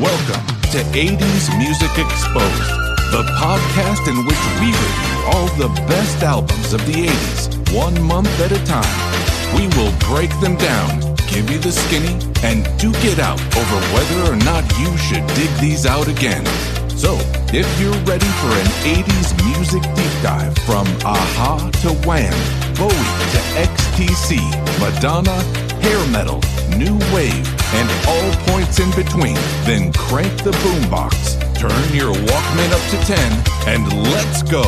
Welcome to 80s Music Exposed, the podcast in which we review all the best albums of the 80s, one month at a time. We will break them down, give you the skinny, and duke it out over whether or not you should dig these out again. So, if you're ready for an 80s music deep dive from A-ha to Wham, Bowie to XTC, Madonna, hair metal, new wave, and all points in between, then crank the boombox, turn your Walkman up to 10, and let's go.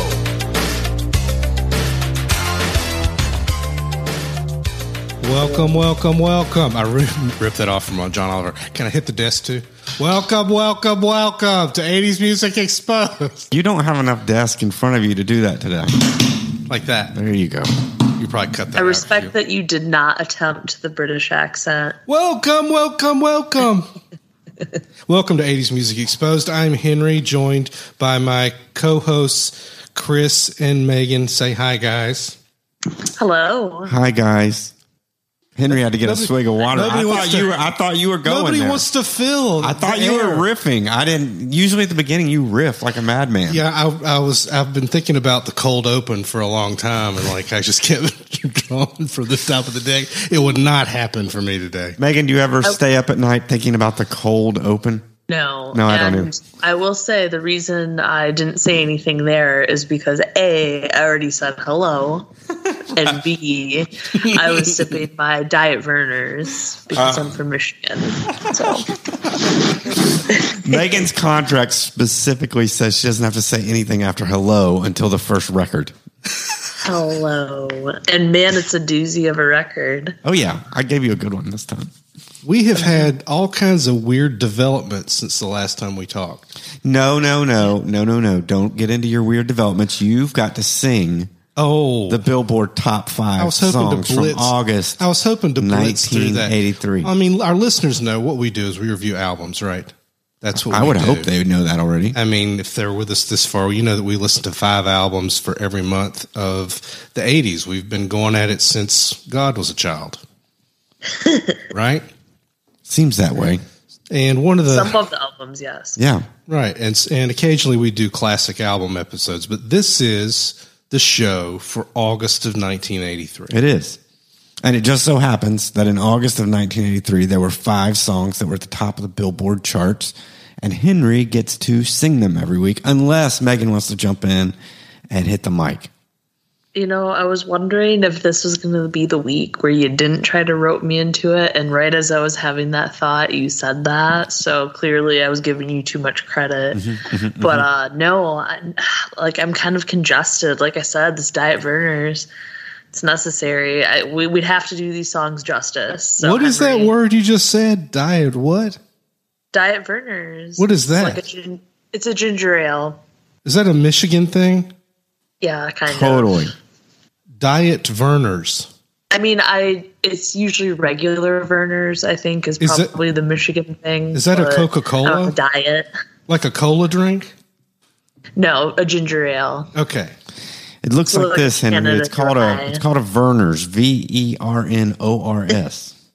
Welcome, welcome, welcome. I ri- ripped that off from uh, John Oliver. Can I hit the desk too? Welcome, welcome, welcome to 80s Music Exposed. You don't have enough desk in front of you to do that today. Like that. There you go. You probably cut that I out. respect that you did not attempt the British accent. Welcome, welcome, welcome. welcome to 80s Music Exposed. I'm Henry, joined by my co hosts, Chris and Megan. Say hi, guys. Hello. Hi guys. Henry had to get Nobody- a swig of water. I nobody thought wants to- you were. I thought you were going. Nobody there. wants to fill. I thought the you were riffing. I didn't. Usually at the beginning you riff like a madman. Yeah, I, I was. I've been thinking about the cold open for a long time, and like I just kept going for the top of the deck. It would not happen for me today. Megan, do you ever oh. stay up at night thinking about the cold open? No. No, I don't and either. I will say the reason I didn't say anything there is because A, I already said hello. And B, I was sipping my Diet Vernors because Uh. I'm from Michigan. So Megan's contract specifically says she doesn't have to say anything after hello until the first record. hello. And man, it's a doozy of a record. Oh yeah, I gave you a good one this time. We have had all kinds of weird developments since the last time we talked. No, no, no, no, no, no. Don't get into your weird developments. You've got to sing Oh, the Billboard top five I was hoping songs to blitz. from August. I was hoping to blitz through that. 1983. I mean, our listeners know what we do is we review albums, right? That's what I we would do. hope they would know that already. I mean, if they're with us this far, you know that we listen to five albums for every month of the 80s. We've been going at it since God was a child. right? Seems that way. And one of the Some of the albums, yes. Yeah. right, and and occasionally we do classic album episodes, but this is the show for August of 1983. It is. And it just so happens that in August of 1983, there were five songs that were at the top of the Billboard charts, and Henry gets to sing them every week, unless Megan wants to jump in and hit the mic. You know, I was wondering if this was going to be the week where you didn't try to rope me into it. And right as I was having that thought, you said that. So clearly I was giving you too much credit. Mm-hmm, mm-hmm, mm-hmm. but uh, no, I, like I'm kind of congested. Like I said, this Diet Vernors, it's necessary. I, we, we'd have to do these songs justice. So what is that word you just said? Diet what? Diet Vernors. What is that? Like a it's a ginger ale. Is that a Michigan thing? Yeah, kind of. Totally. Diet Vernors. I mean, I it's usually regular Vernors. I think is Is it- probably the Michigan thing. is that a Coca-Cola? I don't know, diet? Like a cola drink? No, a ginger ale. Okay. It looks Well, like this, like Henry. Canada It's called a it's called a Vernors. V E R N O R S.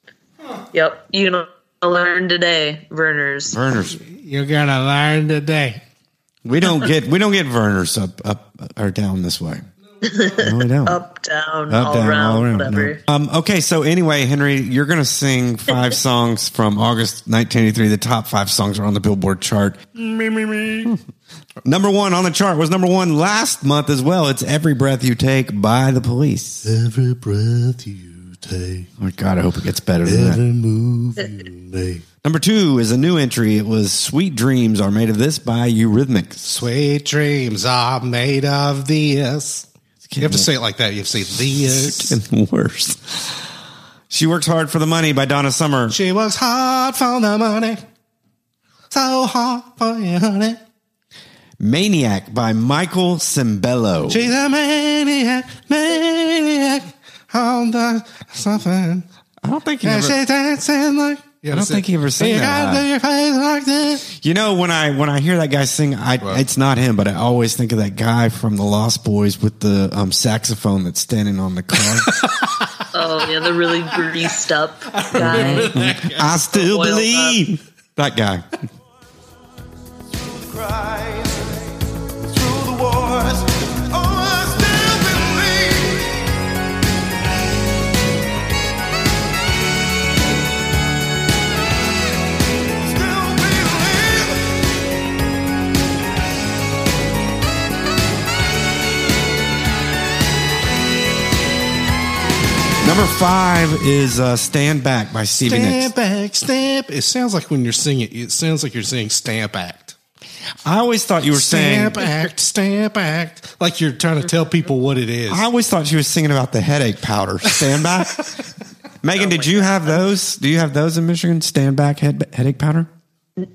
Yep, you know, learn today, Vernors. Vernors. You're gonna learn today. We don't get we don't get Vernors up up or down this way. No, we don't. Up, down, Up, all down, around, all around. whatever. No. Um, okay, so anyway, Henry, you're going to sing five songs from August 1983. The top five songs are on the Billboard chart. Me, me, me. Number one on the chart was number one last month as well. It's "Every Breath You Take" by the Police. Every breath you take, Oh God, I hope it gets better than that. move you make. Number two is a new entry. It was "Sweet Dreams Are Made of This" by Eurythmics. Sweet dreams are made of this. You have to say it like that. You have to say this. It's getting worse. She works hard for the money by Donna Summer. She works hard for the money, so hard for you, honey. Maniac by Michael Sembello. She's a maniac, maniac on the something. I don't think he And ever, she's dancing like. I don't think he ever sang that gotta do your face like this. You know, when I when I hear that guy sing, I What? it's not him, but I always think of that guy from the Lost Boys with the um, saxophone that's standing on the car. Oh yeah, the really greased up guy. I still Oiled up. believe that guy. Number five is uh, "Stand Back" by Stevie Nicks. Stamp act, stamp. It sounds like when you're singing, it sounds like you're saying stamp act. I always thought you were saying. Stamp act, stamp act. Like you're trying to tell people what it is. I always thought she was singing about the headache powder. Stand back. Megan, did you have those? Do you have those in Michigan? Stand back head, headache powder.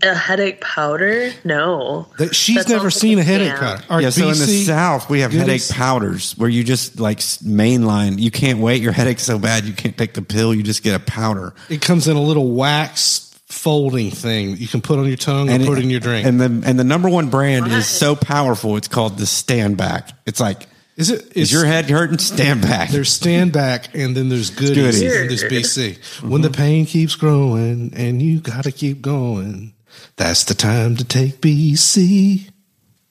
A headache powder? No. That- she's That never seen a a headache scam. powder. Or yeah, so in the South we have headache goodies. powders where you just like s- mainline. You can't wait. Your headache's so bad you can't take the pill. You just get a powder It comes in a little wax folding thing you can put on your tongue and, it- put in your drink. And the and the number one brand Right. is so powerful. It's called the Stand Back. It's like is it? is It's, your head hurting? Stand back. There's stand back, and then there's goodies, goodies. and there's BC. When the pain keeps growing, and you got to keep going, that's the time to take BC.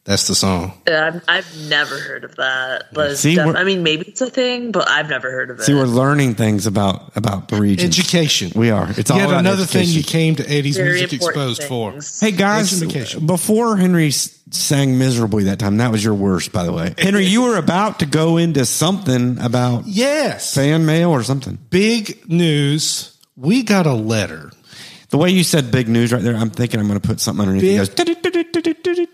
That's the song. I've, I've never heard of that. But See, def- I mean, maybe it's a thing, but I've never heard of it. See, we're learning things about about the region. Education. We are. It's all Yet about another thing you came to 80s Very Music important Exposed for. Hey guys, Education. before Henry sang miserably that time, that was your worst, by the way. Henry, you were about to go into something about Yes. fan mail or something. Big news. We got a letter. The way you said big news right there, I'm thinking I'm going to put something underneath. Big- it goes,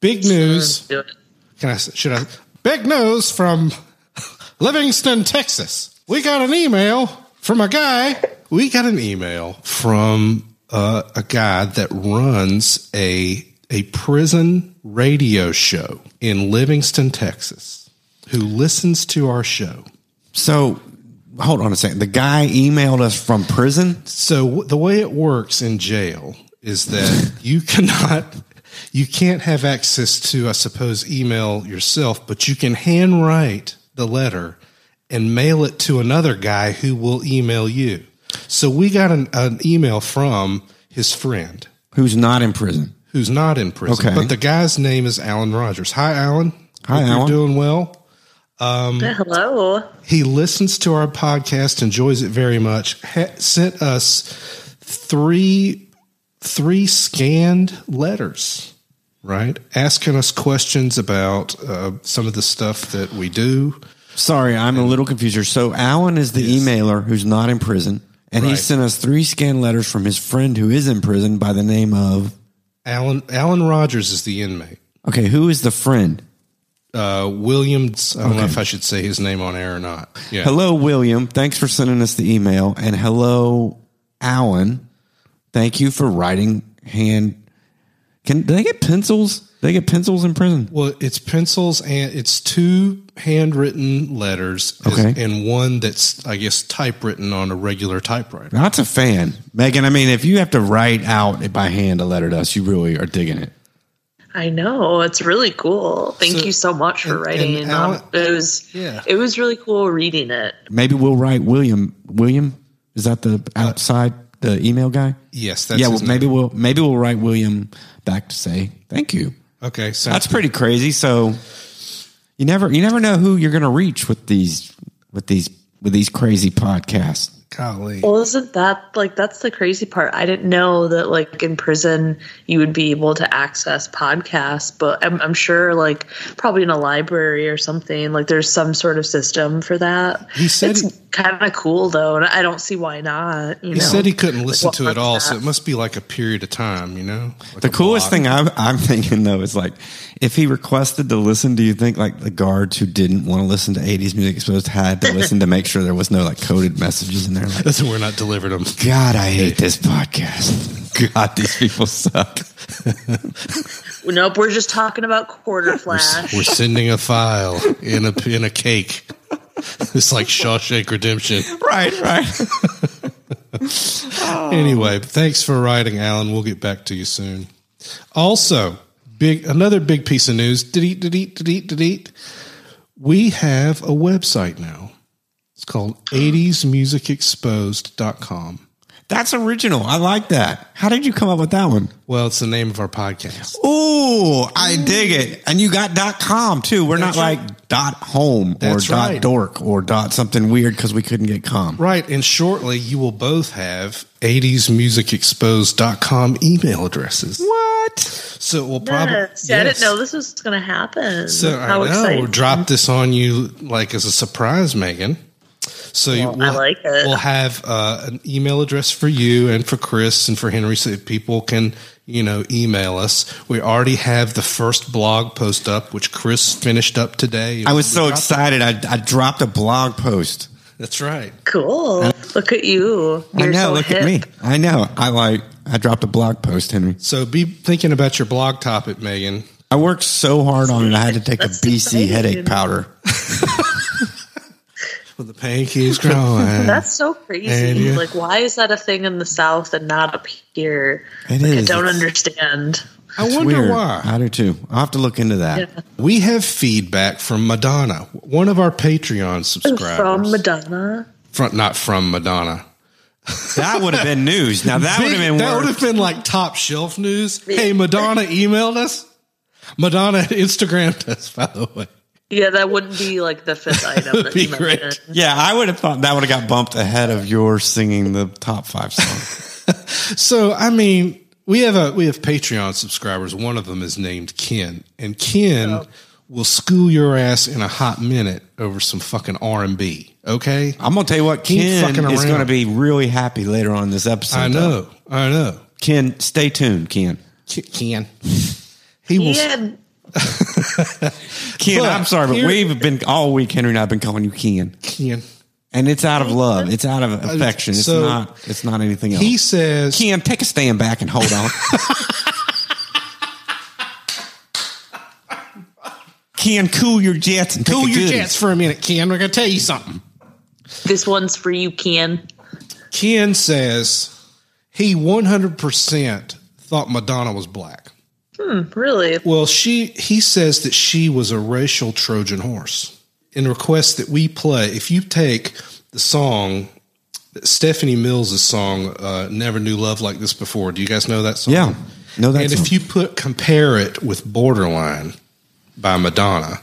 Big news. Can I should I big news from Livingston, Texas. We got an email from a guy. We got an email from uh, a guy that runs a a prison radio show in Livingston, Texas, who listens to our show. so, hold on a second. The guy emailed us from prison. So w- the way it works in jail is that you cannot, you can't have access to, I suppose, email yourself, but you can handwrite the letter and mail it to another guy who will email you. So we got an, an email from his friend Who's not in prison? who's not in prison, Okay. but the guy's name is Alan Rogers. Hi, Alan. Hi, Hope Alan. You're doing well. Um, uh, hello. He listens to our podcast, enjoys it very much. Ha- sent us three three scanned letters, right? Asking us questions about uh, some of the stuff that we do. Sorry, I'm a little confused here. So, Alan is the emailer who's not in prison, and he sent us three scanned letters from his friend who is in prison by the name of. Alan Alan Rogers is the inmate. Okay, who is the friend? Uh, Williams. I don't know if I should say his name on air or not. Yeah. Hello, William. Thanks for sending us the email. And hello, Alan. Thank you for writing hand. Can do they get pencils? They get pencils in prison? Well, it's pencils and it's two handwritten letters, Okay. and one that's I guess typewritten on a regular typewriter. That's a fan, Megan. I mean, if you have to write out by hand a letter to us, you really are digging it. I know it's really cool. Thank So- you so much for and- writing. and um, Alan- it was Yeah. it was really cool reading it. Maybe we'll write William. William is that the outside the email guy? Yes, that's yeah. Well, maybe name. we'll maybe we'll write William back to say thank you. Okay, so That's pretty crazy. So you never you never know who you're going to reach with these with these with these crazy podcasts. golly. Well, isn't that like that's the crazy part? I didn't know that like in prison you would be able to access podcasts, but I'm, I'm sure like probably in a library or something like there's some sort of system for that. He said it's he- kind of cool though, and I don't see why not. You He know? said he couldn't listen What to it all, was so it must be like a period of time, you know. Like The coolest block. thing I'm, I'm thinking though is like if he requested to listen, do you think like the guards who didn't want to listen to 80s music exposed had to listen to make sure there was no like coded messages in there? Like, That's why we're not delivering them. God, I hate this podcast. God, these people suck. Nope, we're just talking about Quarterflash. We're sending a file in a in a cake. It's like Shawshank Redemption. Right, right. Anyway, thanks for writing, Alan. We'll get back to you soon. Also, big another big piece of news. We have a website now. It's called 80smusicexposed.com. That's original. I like that. How did you come up with that one? Well, it's the name of our podcast. Ooh, I dig it. And you got dot com too. We're That's not right. like dot home or That's dot right. dork or dot something weird because we couldn't get com. Right. And shortly, you will both have 80smusicexposed.com email addresses. What? So we'll probably. Yes. Yeah, I didn't know this was going to happen. So How I know exciting. we'll drop this on you like as a surprise, Megan. So you, Well, I like it. We'll have uh, an email address for you and for Chris and for Henry, so people can you know email us. We already have the first blog post up, which Chris finished up today. I was We so excited. I, I dropped a blog post. That's right. Cool. Look at you. I You're know. so look hip. at me. I know. I like. I dropped a blog post, Henry. So be thinking about your blog topic, Megan. I worked so hard on it. I had to take a BC exciting. headache powder. With the pain keeps growing. That's so crazy. You- Like, why is that a thing in the South and not up here? It Like, is. I don't It's- understand. I It's wonder weird. why. I do too. I'll have to look into that. Yeah. We have feedback from Madonna, one of our Patreon subscribers. From Madonna. From- not from Madonna. That would have been news. Now that would have been that would have been like top shelf news. Hey, Madonna emailed us. Madonna Instagrammed us, by the way. Yeah, that wouldn't be like the fifth item Would that be you great. Yeah, I would have thought that would have got bumped ahead of your singing the top five songs. So, I mean, we have a we have Patreon subscribers. One of them is named Ken, and Ken Oh. will school your ass in a hot minute over some fucking R and B. Okay, I'm gonna tell you what, Ken fucking is gonna be really happy later on in this episode. I though. know, I know. Ken, stay tuned, Ken. Ken, he will. Yeah, Ken, But I'm sorry, but here- we've been all week. Henry and I've been calling you Ken, Ken. and it's out of love. It's out of affection. It's so- not. It's not anything else. He says Ken, take a stand back and hold on. Ken, cool your jets and take Cool a your goodies. jets for a minute, Ken. We're going to tell you something. this one's for you, Ken. Ken says he 100% thought Madonna was black. Really? Well, she he says that she was a racial Trojan horse and requests that we play. If you take the song, Stephanie Mills' song, uh, Never Knew Love Like This Before. Do you guys know that song? Yeah, know that And song. if you put compare it with Borderline by Madonna,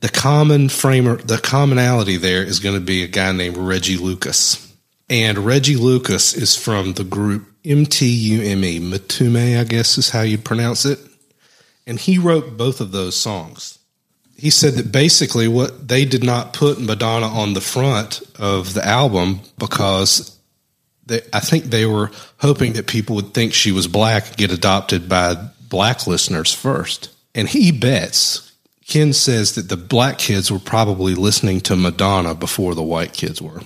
the common framer, the commonality there is going to be a guy named Reggie Lucas. And Reggie Lucas is from the group MTUME, Matume, I guess is how you pronounce it. And he wrote both of those songs. He said that basically what they did not put Madonna on the front of the album because they, I think they were hoping that people would think she was black and get adopted by black listeners first. And he bets, Ken says that the black kids were probably listening to Madonna before the white kids were.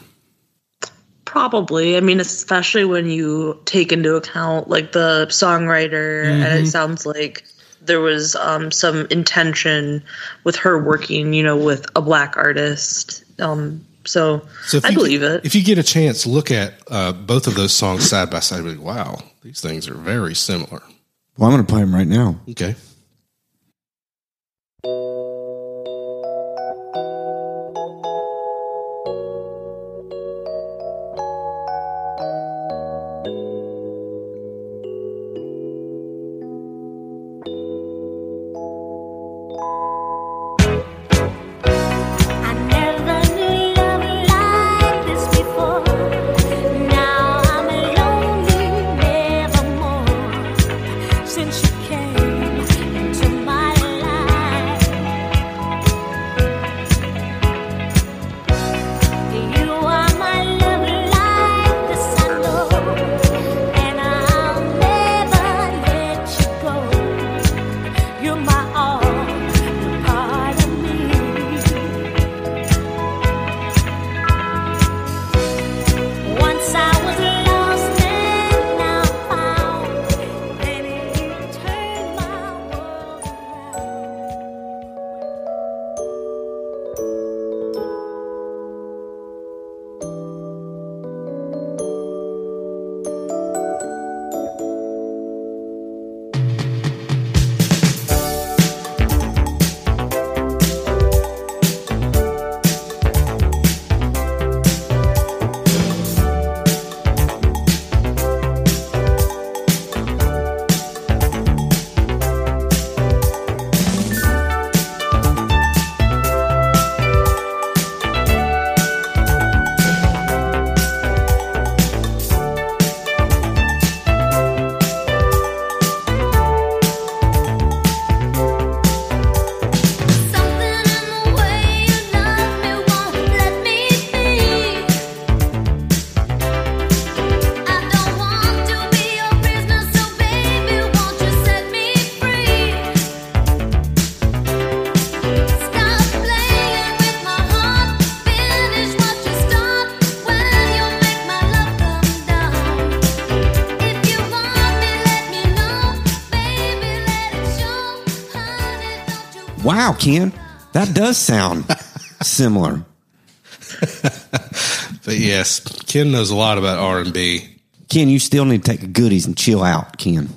Probably. I mean, especially when you take into account like the songwriter, and Mm-hmm. it sounds like there was um, some intention with her working, you know, with a black artist. Um, so, So if I you believe get- it. If you get a chance, look at uh, both of those songs side by side. Be like, wow, these things are very similar. well, I'm going to play them right now. Okay. Wow, Ken, that does sound similar. But yes, Ken knows a lot about R and B. Ken, you still need to take the goodies and chill out, Ken.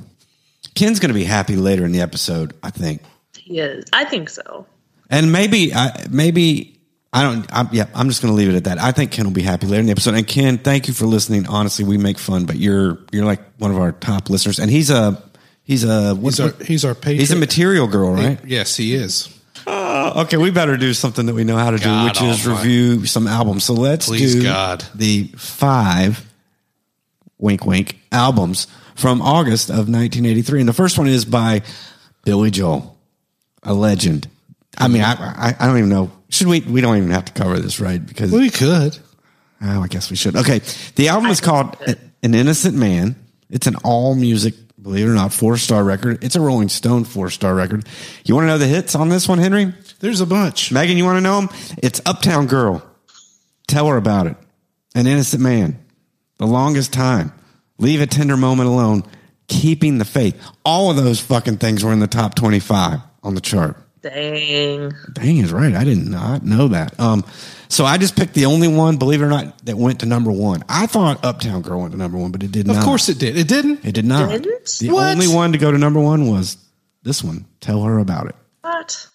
Ken's going to be happy later in the episode, I think. He is. I think so. And maybe, I maybe I don't. I'm, yeah, I'm just going to leave it at that. I think Ken will be happy later in the episode. And Ken, thank you for listening. Honestly, we make fun, but you're you're like one of our top listeners, and he's a he's a what's He's our he's our patron. he's a material girl, right? Yes, he is. Okay, we better do something that we know how to do, which is almighty. review some albums. So let's Please, do God. the five wink wink albums from August of 1983, and the first one is by Billy Joel, a legend. I mean, I, I I don't even know. Should we? We don't even have to cover this, right? Because We could. Oh, I guess we should. Okay. The album is called An Innocent Man. It's an all music, believe it or not, four star record. It's a Rolling Stone four star record. You want to know the hits on this one, Henry? There's a bunch. Megan, you want to know them? It's Uptown Girl. Tell her about it. An Innocent Man. The Longest Time. Leave a Tender Moment Alone. Keeping the Faith. All of those fucking things were in the top 25 on the chart. Dang. Dang is right. I did not know that. Um, so I just picked the only one, believe it or not, that went to number one. I thought Uptown Girl went to number one, but it did Of not. Of course it did. It didn't. it did not. Didn't? The What? only one to go to number one was this one. Tell her about it. What?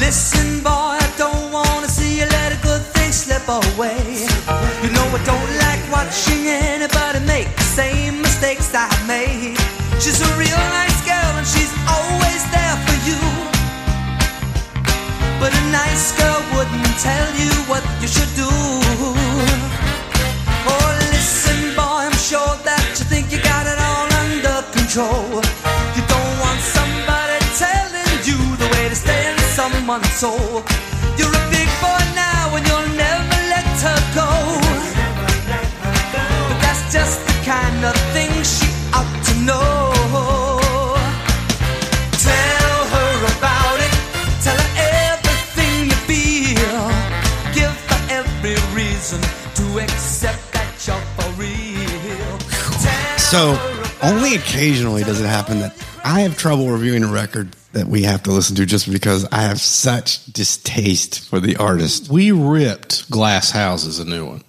Listen, boy, I don't wanna see you let a good thing slip away. You know I don't like watching anybody make the same mistakes I made. She's a real nice girl and she's always there for you. But a nice girl wouldn't tell you what you should do. Oh, listen, boy, I'm sure that you think you got it all under control. You don't want somebody telling you the way to stay in someone's soul. You're a big boy now and you'll So only occasionally does it happen that I have trouble reviewing a record that we have to listen to just because I have such distaste for the artist. We ripped Glass Houses a new one.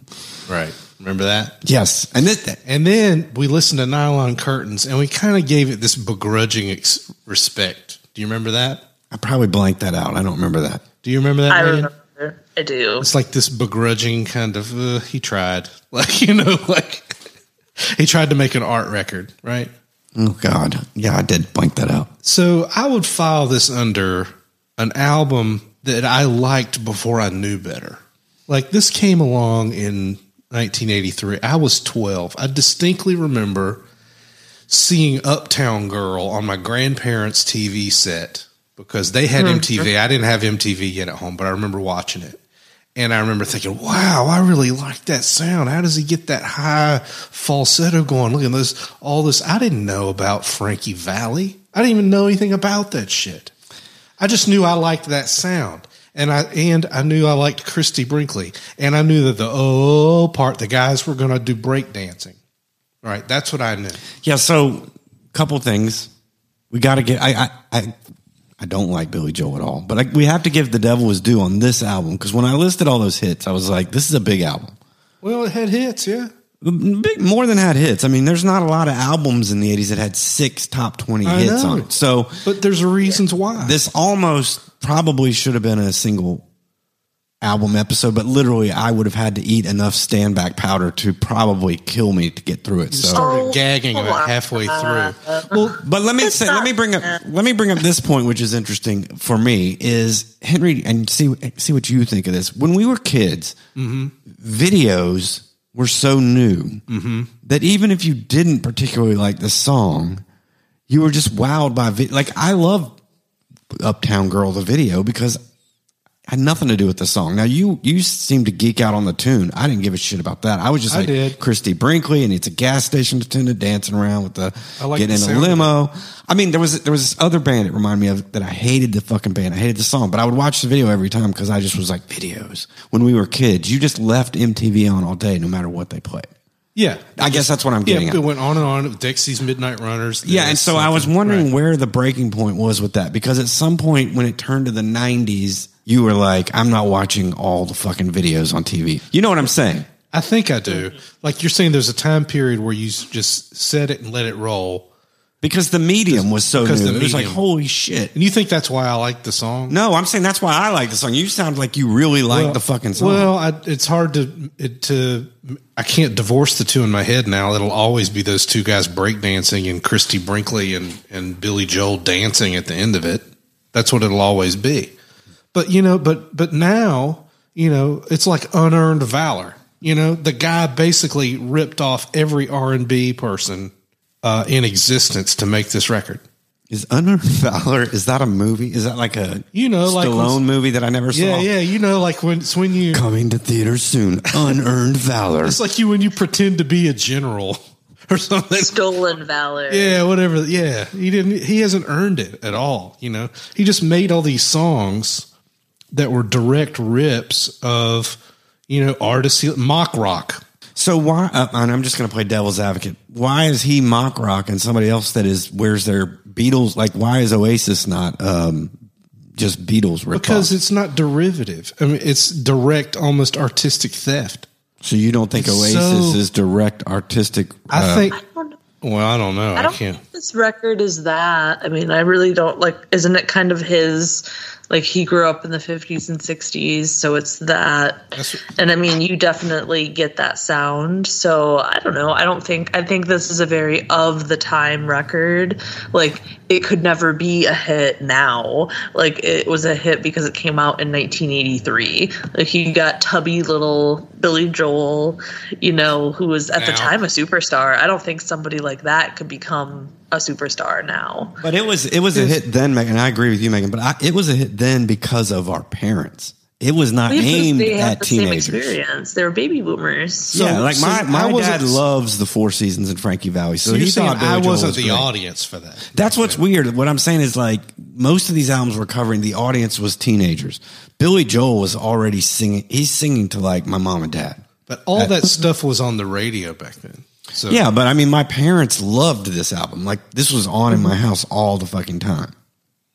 Right. Remember that? Yes. And this, And then we listened to Nylon Curtains and we kind of gave it this begrudging ex- respect. Do you remember that? I probably blanked that out. I don't remember that. Do you remember that? I Megan? remember. I do. It's like this begrudging kind of, uh, he tried. Like, you know, like he tried to make an art record, right? Oh, God. Yeah, I did blank that out. So I would file this under an album that I liked before I knew better. Like this came along in 1983. I was 12. I distinctly remember seeing Uptown Girl on my grandparents' TV set because they had hmm. MTV. I didn't have MTV yet at home, but I remember watching it. And I remember thinking, wow, I really like that sound. How does he get that high falsetto going? Look at this, all this. I didn't know about Frankie Valli. I didn't even know anything about that shit. I just knew I liked that sound. And I and I knew I liked Christie Brinkley. And I knew that the oh part, the guys were gonna do break dancing. Right. That's what I knew. Yeah, so couple things. We got to get. I, I I I don't like Billy Joel at all, but I, we have to give the devil his due on this album because when I listed all those hits, I was like, this is a big album. Well, it had hits, yeah. Big, more than had hits. I mean, there's not a lot of albums in the '80s that had six top 20 I hits know. on it. So But there's reasons why. this almost probably should have been a single album episode, but literally, I would have had to eat enough stand back powder to probably kill me to get through it. So started Oh, gagging come about on. halfway through. Well, But let me It's say, let me bring up, let me bring up this point, which is interesting for me, is Henry, and see see what you think of this. When we were kids, mm-hmm. videos were so new mm-hmm. that even if you didn't particularly like the song, you were just wowed by vid- like I love Uptown Girl the video because had nothing to do with the song. Now you you seem to geek out on the tune. I didn't give a shit about that. I was just I like did. Christie Brinkley, and it's a gas station attendant dancing around with the I like getting the in a limo. I mean, there was there was this other band it reminded me of that I hated the fucking band. I hated the song, but I would watch the video every time because I just was like videos. When we were kids, you just left MTV on all day, no matter what they played. Yeah, I guess that's what I'm getting Yeah, at. it went on and on. With Dexys Midnight Runners. Yeah, and so I was wondering Right. where the breaking point was with that because at some point when it turned to the 90s, you were like, I'm not watching all the fucking videos on TV. You know what I'm saying? I think I do. Like you're saying, there's a time period where you just set it and let it roll, Because the medium was so new. Because it was like, holy shit. and you think that's why I like the song. No, I'm saying that's why I like the song. You sound like you really like Well- the fucking song. Well, I, it's hard to it, to I can't divorce the two in my head now. It'll always be those two guys breakdancing and Christie Brinkley and and Billy Joel dancing at the end of it. That's what it'll always be. But you know, but but now you know it's like unearned valor. You know, the guy basically ripped off every R and B person uh, in existence to make this record. is Unearned Valor, is that a movie? Is that like a You know, like Stallone when- movie that I never saw? Yeah, yeah. You know, like when it's when you Coming to theaters soon. Unearned Valor. It's like you when you pretend to be a general or something. Stolen valor. Yeah, whatever. Yeah, he didn't. He hasn't earned it at all. You know, he just made all these songs that were direct rips of you know artists mock rock. So why? Uh, and I'm just going to play devil's advocate. Why is he mock rock and somebody else that is wears their Beatles? Like, why is Oasis not um, just Beatles rip Because it's not derivative. I mean, it's direct, almost artistic theft. So you don't think it's Oasis so- is direct artistic? I uh, think. I don't. Well, I don't know. I, I don't can't. think this record is that. I mean, I really don't like. Isn't it kind of his? Like he grew up in the fifties and sixties, so it's that. That's- and I mean, you definitely get that sound. So I don't know. I don't think. I think this is a very of the time record. Like it could never be a hit now. Like it was a hit because it came out in 1983. Like you got tubby little Billy Joel, you know, who was at the time a superstar. I don't think somebody like that could become a superstar now. But it was it was a hit then, Megan. I agree with you, Megan. But I, it was a hit then because of our parents. It was not Because aimed they at the same teenagers. experience. They were baby boomers. yeah, like so my, my wasn't- dad loves the Four Seasons and Frankie Valli, so, So he you're thought Billy I wasn't was the great. audience for that. That's what's weird. What I'm saying is like most of these albums were covering the audience was teenagers. Billy Joel was already singing. He's singing to like my mom and dad. But all that stuff was on the radio back then. So Yeah, but I mean, my parents loved this album. Like this was on in my house all the fucking time.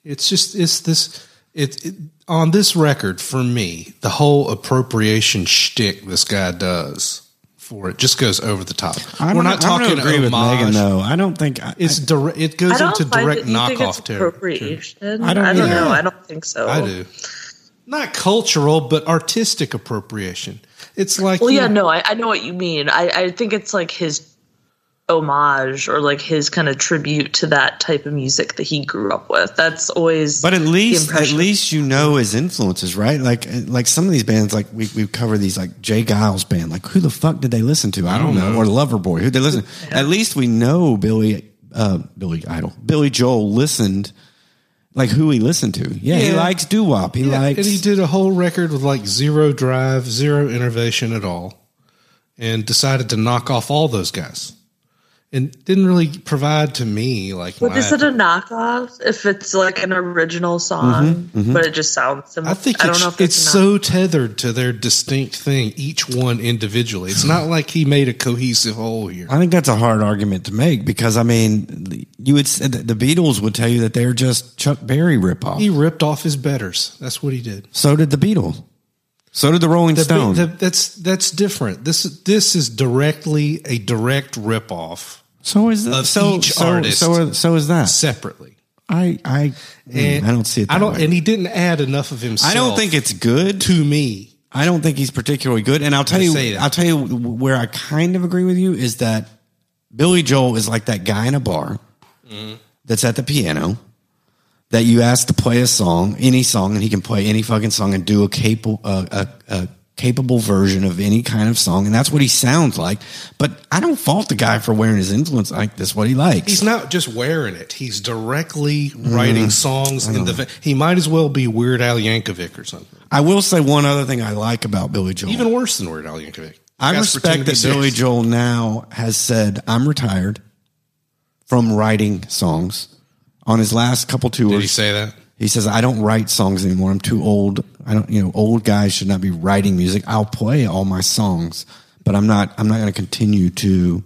it's just it's this it, it on this record for me the whole appropriation shtick this guy does for it just goes over the top. I'm We're gonna- not I'm gonna talking agree with homage. Megan though. I don't think I, It's direct. It goes into direct that, you think it's knockoff territory. appropriation. I I don't don't, either. know. I don't think so. I do. Not cultural, but artistic appropriation. It's like Well, yeah, know, no, I, I know what you mean. I, I think it's like his homage or like his kind of tribute to that type of music that he grew up with. That's always. But at the least, at least you know his influences, right? Like, like some of these bands, like we we cover these, like J. Geils band. Like, who the fuck did they listen to? I don't know. Or Loverboy, who they listen? At least we know Billy, uh, Billy Idol, Billy Joel listened, like who he listened to. Yeah, he likes doo wop. He Yeah, likes. and he did a whole record with like zero drive, zero innovation at all, and decided to knock off all those guys, and didn't really provide to me like. But is it a knockoff if it's like an original song, mm-hmm, mm-hmm. but it just sounds similar? I think I it's, don't know if it's it's, so tethered to their distinct thing, each one individually. It's not like he made a cohesive whole here. I think that's a hard argument to make because I mean, you would say that the Beatles would tell you that they're just Chuck Berry ripoff. He ripped off his betters. That's what he did. so did the Beatles. So did the Rolling The- Stones. the- that's that's different. This this is directly a direct ripoff so is that. of So each so, artist. So, so is that. separately. I I mm, I don't see it. That I don't, way. and he didn't add enough of himself. I don't think it's good. to me. I don't think he's particularly good. And I'll tell I you. I'll tell you where I kind of agree with you is that Billy Joel is like that guy in a bar Mm-hmm. that's at the piano that you ask to play a song, any song, and he can play any fucking song and do a capable, uh, a, a capable version of any kind of song, and that's what he sounds like. But I don't fault the guy for wearing his influence. Like that's what he likes. He's not just wearing it; he's directly writing songs in the. He might as well be Weird Al Yankovic or something. I will say one other thing I like about Billy Joel. Even worse than Weird Al Yankovic. I Casper respect that 1086. Billy Joel now has said, I'm retired from writing songs. On his last couple tours, Did he say that? he says, I don't write songs anymore. I'm too old. I don't, you know, old guys should not be writing music. I'll play all my songs, but I'm not, I'm not going to continue to,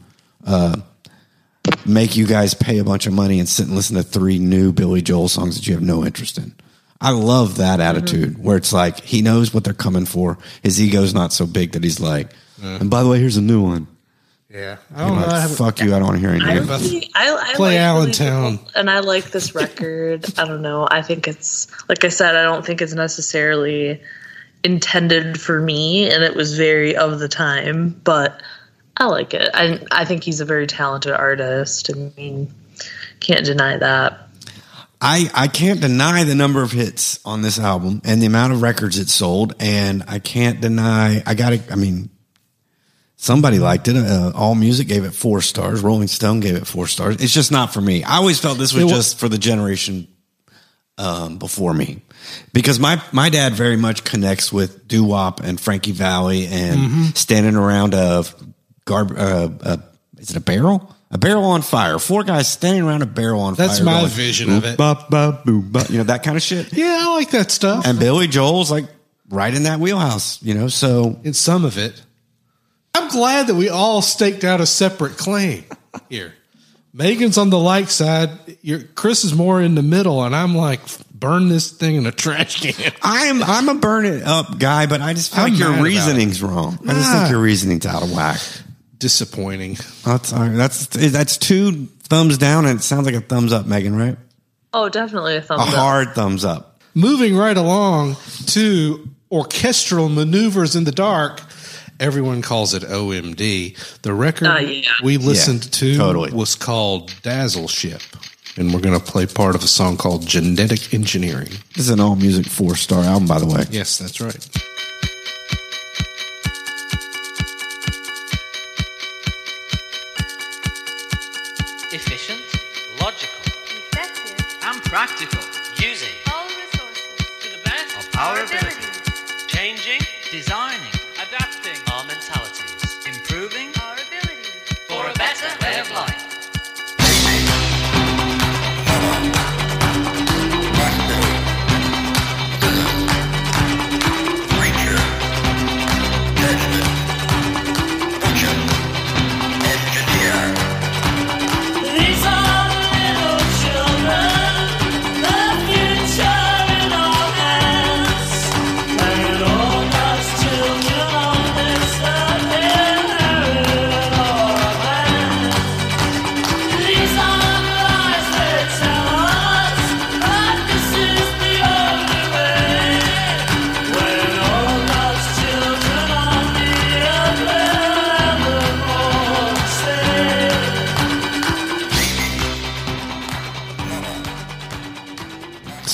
uh, make you guys pay a bunch of money and sit and listen to three new Billy Joel songs that you have no interest in. I love that attitude where it's like he knows what they're coming for. His ego's not so big that he's like, and by the way, here's a new one. Yeah, I don't know. like, I Fuck you. I don't want to hear I, anything. really, I, I Play like Allentown. Billy Joel, and I like this record. I don't know. I think it's like I said. I don't think it's necessarily intended for me, and it was very of the time. But I like it. I I think he's a very talented artist. I mean, can't deny that. I, I can't deny the number of hits on this album and the amount of records it sold. And I can't deny, I got to, I mean, somebody liked it. Uh, All Music gave it four stars. Rolling Stone gave it four stars. It's just not for me. I always felt this was It wa- just for the generation um, before me because my, my dad very much connects with doo wop and Frankie Valli and Mm-hmm. standing around a garb, uh, uh, is it a barrel? A barrel on fire. Four guys standing around a barrel on That's fire. That's my going, vision of it. bop, bop, boop, bop. You know, that kind of shit. Yeah, I like that stuff. And Billy Joel's like right in that wheelhouse, you know, so in some of it. I'm glad that we all staked out a separate claim here. Megan's on the like side. You're, Chris is more in the middle, and I'm like, burn this thing in a trash can. I'm I'm a burn it up guy, but I just feel I'm like your reasoning's wrong. I just think your reasoning's out of whack. Disappointing. That's uh, that's that's two thumbs down, and it sounds like a thumbs up, Megan, right? Oh, definitely a A thumbs up. A hard thumbs up. Moving right along to orchestral maneuvers in the dark. Everyone calls it OMD. The record Ah, yeah. we listened Yeah, to totally. was called Dazzle Ship. And we're going to play part of a song called Genetic Engineering. This is an all music four star album, by the way. Yes, that's right. efficient, logical, Effective. and practical,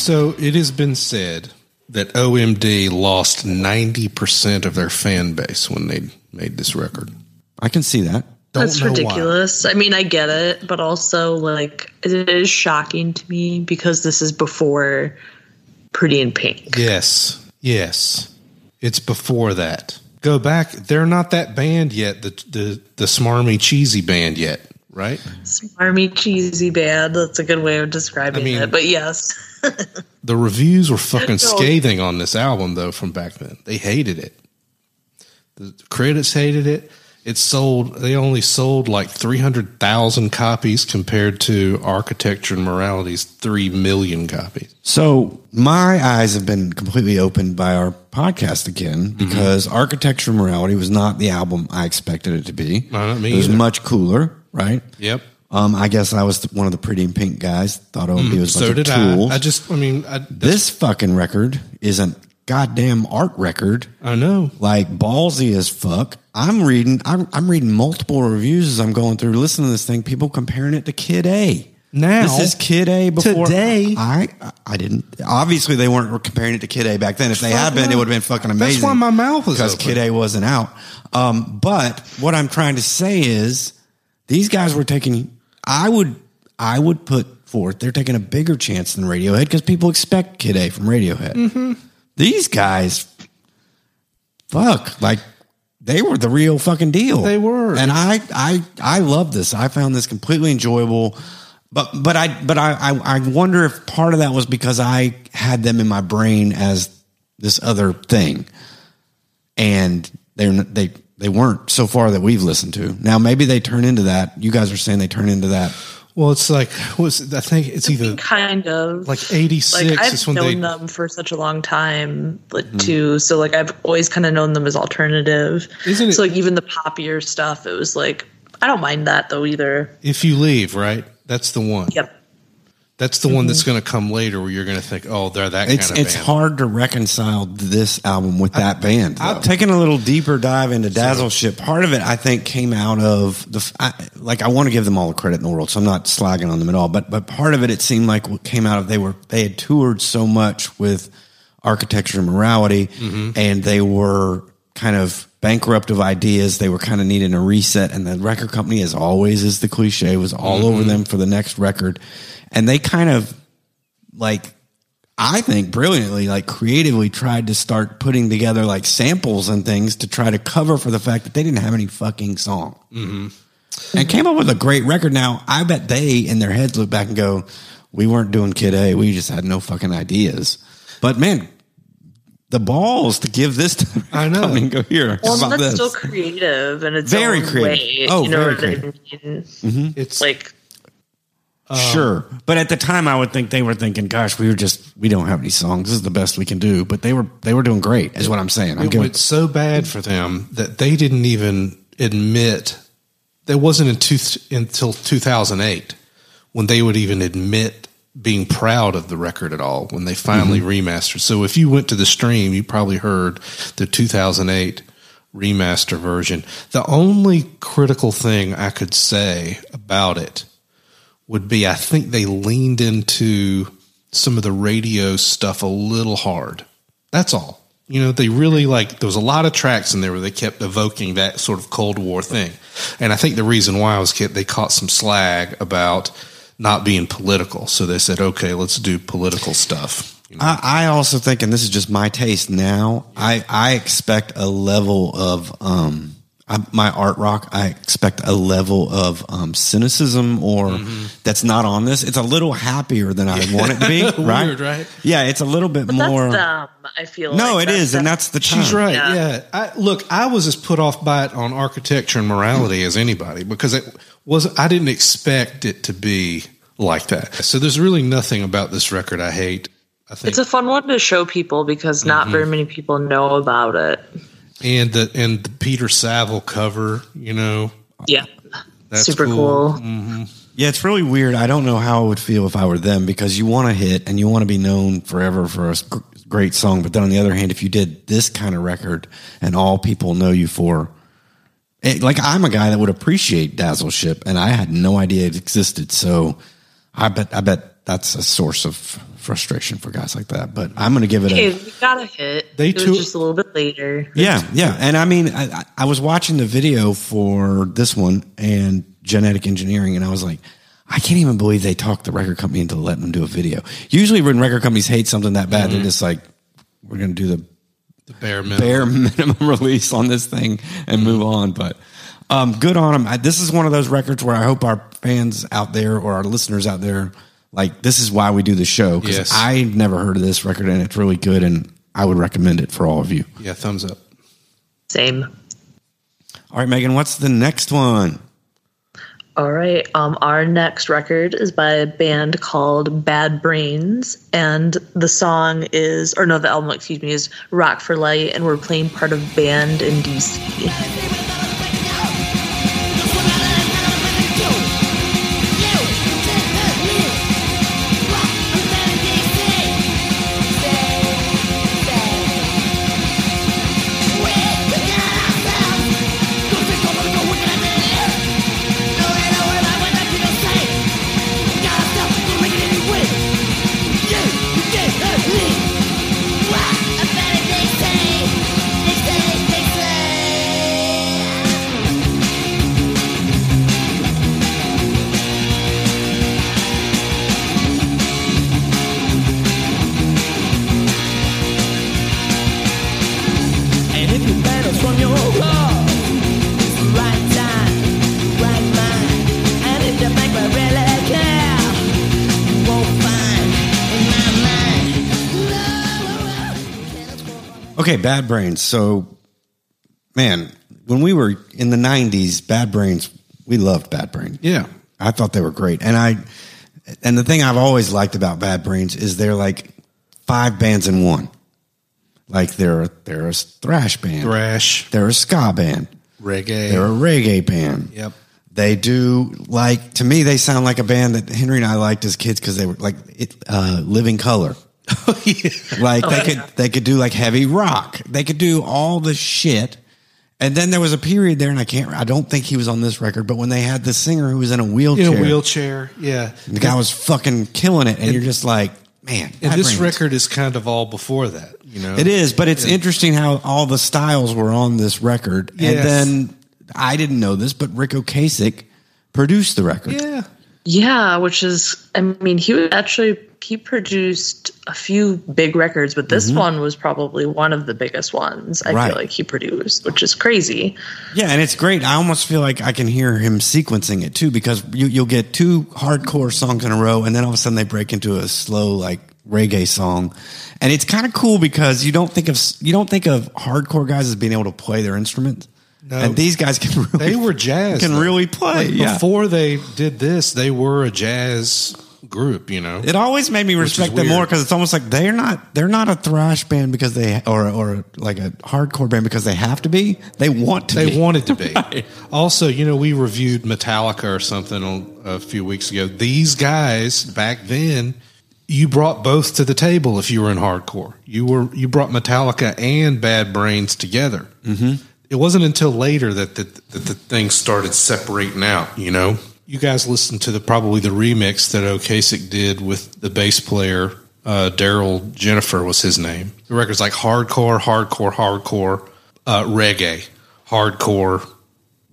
So it has been said that OMD lost 90% of their fan base when they made this record. I can see that. Don't That's know why. ridiculous. I mean, I get it, but also like it is shocking to me because this is before Pretty in Pink. Yes. Yes. It's before that. Go back. They're not that band yet, the the, the smarmy cheesy band yet, right? Smarmy cheesy band. That's a good way of describing I mean- it. But yes, The reviews were fucking scathing on this album though from back then. They hated it. The critics hated it. It sold they only sold like 300,000 copies compared to Architecture and Morality's 3 million copies. So my eyes have been completely opened by our podcast again Mm-hmm. because Architecture and Morality was not the album I expected it to be. Not me it was either. much cooler, right? Yep. Um, I guess I was one of the pretty in pink guys. Thought OMD was a Mm, So did of I. I just I mean I this fucking record is a goddamn art record. I know. Like ballsy as fuck. I'm reading. I'm, I'm reading multiple reviews as I'm going through listening to this thing. People comparing it to Kid A. Now This is Kid A before Today. I I didn't. Obviously, they weren't comparing it to Kid A back then. If they had been, it would have been fucking amazing. That's why my mouth was because. Kid A wasn't out. Um, but what I'm trying to say is, these guys were taking. I would I would put forth they're taking a bigger chance than Radiohead because people expect Kid A from Radiohead. Mm-hmm. These guys, fuck, like they were the real fucking deal. They were. and I I I love this. I found this completely enjoyable. But but I but I, I I wonder if part of that was because I had them in my brain as this other thing, and they're they they weren't so far that we've listened to. Now maybe they turn into that. You guys are saying they turn into that. Well, it's like was I think it's either kind of like eighty six like I've is when known they Mm-hmm. them for such a long time, like too. So like I've always kind of known them as alternative. Isn't it- So like even the poppier stuff, it was like I don't mind that though either. if you leave right. That's the one. Yep. That's the one that's mm-hmm. going to come later, where you're going to think, "Oh, they're that It's kind of it's band." hard to reconcile this album with that band. I- I've taken a little deeper dive into Dazzle Ship. Part of it, I think, came out of the I, like I want to give them all the credit in the world, so I'm not slagging on them at all. But but part of it, it seemed like what came out of they were they had toured so much with architecture and morality, mm-hmm. and they were kind of bankrupt of ideas. They were kind of needing a reset, and the record company, as always, is the cliche, was all over them for the next record, and they kind of like I think brilliantly, like creatively tried to start putting together like samples and things to try to cover for the fact that they didn't have any fucking song. Mm-hmm. And came up with a great record. Now, I bet they in their heads look back and go, we weren't doing Kid A. We just had no fucking ideas. But man, the balls to give this to I know. I mean, go here. Well, How about that's this? still creative and it's Very creative. Way, Oh, you know very what I mean? Mm-hmm. It's Like uh, Sure. But at the time I would think they were thinking, gosh, we were just we don't have any songs. This is the best we can do. But they were they were doing great, is what I'm saying. I'm it giving went so bad for them that they didn't even admit. That wasn't in two, until 2008 when they would even admit being proud of the record at all. When they finally mm-hmm. remastered. So if you went to the stream, you probably heard the 2008 remaster version. The only critical thing I could say about it would be I think they leaned into some of the radio stuff a little hard. That's all. You know, they really like there was a lot of tracks in there where they kept evoking that sort of Cold War thing. And I think the reason why was they caught some slag about not being political. So they said, okay, let's do political stuff. You know? I, I also think, and this is just my taste now, I, I expect a level of um, I, my art rock. I expect a level of um, cynicism, or that's not on this. It's a little happier than I want it to be. right? Weird, right? Yeah, it's a little bit but more. that's them, I feel no, like. it is, and that's the time. She's right. Yeah. Yeah. I, look, I was as put off by it on architecture and morality as anybody because it was. I didn't expect it to be like that. So there's really nothing about this record I hate. I think, It's a fun one to show people because Mm-hmm. not very many people know about it. And the and the Peter Saville cover. You know, Yeah. That's Super cool. cool. Mm-hmm. Yeah, it's really weird. I don't know how I would feel if I were them because you want to hit and you want to be known forever for a great song. But then on the other hand, if you did this kind of record and all people know you for, it, like I'm a guy that would appreciate Dazzle Ship and I had no idea it existed. So I bet, I bet that's a source of frustration for guys like that. But I'm going to give it Hey, a, we got a hit. They it was too- just a little bit later. yeah, yeah. And I mean, I, I- I was watching the video for this one and genetic engineering, and I was like, I can't even believe they talked the record company into letting them do a video. Usually, when record companies hate something that bad, they're just like, we're going to do the the bare minimum. bare minimum release on this thing and move on. But um, good on them. I, this is one of those records where I hope our fans out there or our listeners out there, like, this is why we do the show. Because Yes. I never heard of this record, and it's really good, and I would recommend it for all of you. Yeah, thumbs up. Same. All right, Megan, what's the next one? All right. Um, our next record is by a band called Bad Brains, and the song is, or no, the album, excuse me, is Rock for Light, and we're playing part of Banned in DC. Okay, Bad Brains. So, man, when we were in the '90s, Bad Brains, we loved Bad Brains. Yeah. I thought they were great, and I, and the thing I've always liked about Bad Brains is they're like five bands in one. Like they're they're a thrash band, Thrash, they're a ska band, reggae. they're a reggae band. Yep. They do like to me. They sound like a band that Henry and I liked as kids because they were like it, uh, Living Colour. Like oh, they could they could do like heavy rock. They could do all the shit. And then there was a period there, and I can't. I don't think he was on this record, but when they had the singer who was in a wheelchair, in a wheelchair. Yeah. the guy was fucking killing it, and, you're just like, man. And this Brains. record is kind of all before that, you know? It is, but it's interesting how all the styles were on this record, Yes. and then I didn't know this, but Ric Ocasek produced the record. Yeah. Yeah, which is, I mean, he was actually he produced a few big records, but this one was probably one of the biggest ones I Mm-hmm. Right. feel like he produced, which is crazy. Yeah, and it's great. I almost feel like I can hear him sequencing it too, because you, you'll get two hardcore songs in a row, and then all of a sudden they break into a slow like reggae song, and it's kind of cool because you don't think of you don't think of hardcore guys as being able to play their instruments, No. and these guys can really They were jazz. can though. really play. Like, yeah. Before they did this, they were a jazz group, you know? It always made me respect them more because it's almost like they're not they're not a thrash band because they or or like a hardcore band because they have to be. They want to. They be. wanted to be. Also, you know, we reviewed Metallica or something on, a few weeks ago. These guys back then, you brought both to the table if you were in hardcore. You were you brought Metallica and Bad Brains together. Mm-hmm. It wasn't until later that the, that the things started separating out. You know, you guys listened to the probably the remix that Ocasek did with the bass player uh, Darryl Jenifer was his name. The record's like hardcore, hardcore, hardcore, uh, reggae, hardcore,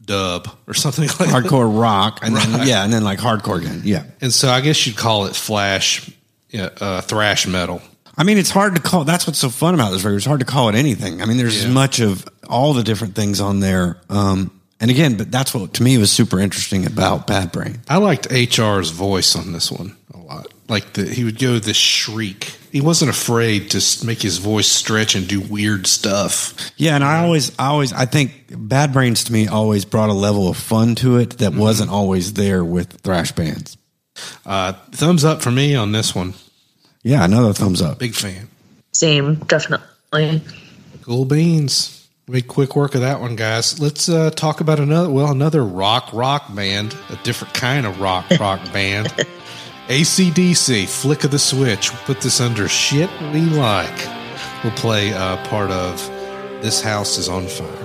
dub, or something like that. hardcore rock and then yeah, and then like hardcore again. Yeah. And so I guess you'd call it flash, uh, thrash metal. I mean, it's hard to call. That's what's so fun about this record. It's hard to call it anything. I mean, there's Yeah. as much of all the different things on there. Um, and again, but that's what to me was super interesting about Bad Brain. I liked HR's voice on this one a lot. Like the, he would go this shriek. He wasn't afraid to make his voice stretch and do weird stuff. Yeah, and I always, I always, I think Bad Brains to me always brought a level of fun to it that wasn't always there with thrash bands. Uh, thumbs up for me on this one. Yeah, another thumbs up. Big fan. Same, definitely. Cool beans. Make quick work of that one, guys. Let's uh, talk about another. Well, another rock rock band, a different kind of rock rock band. ACDC, Flick of the Switch. We'll put this under shit we like. We'll play uh, part of This House is on Fire.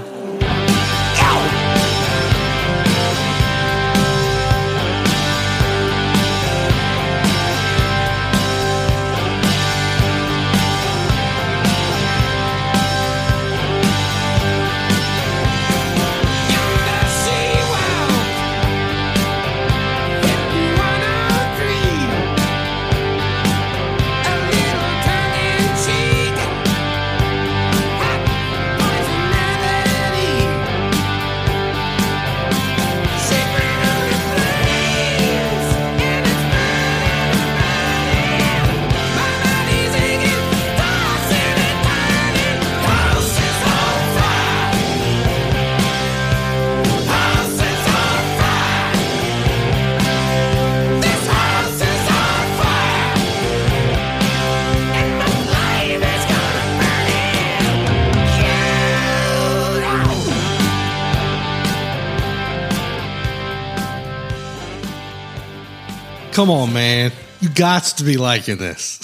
Come on, man. You got to be liking this.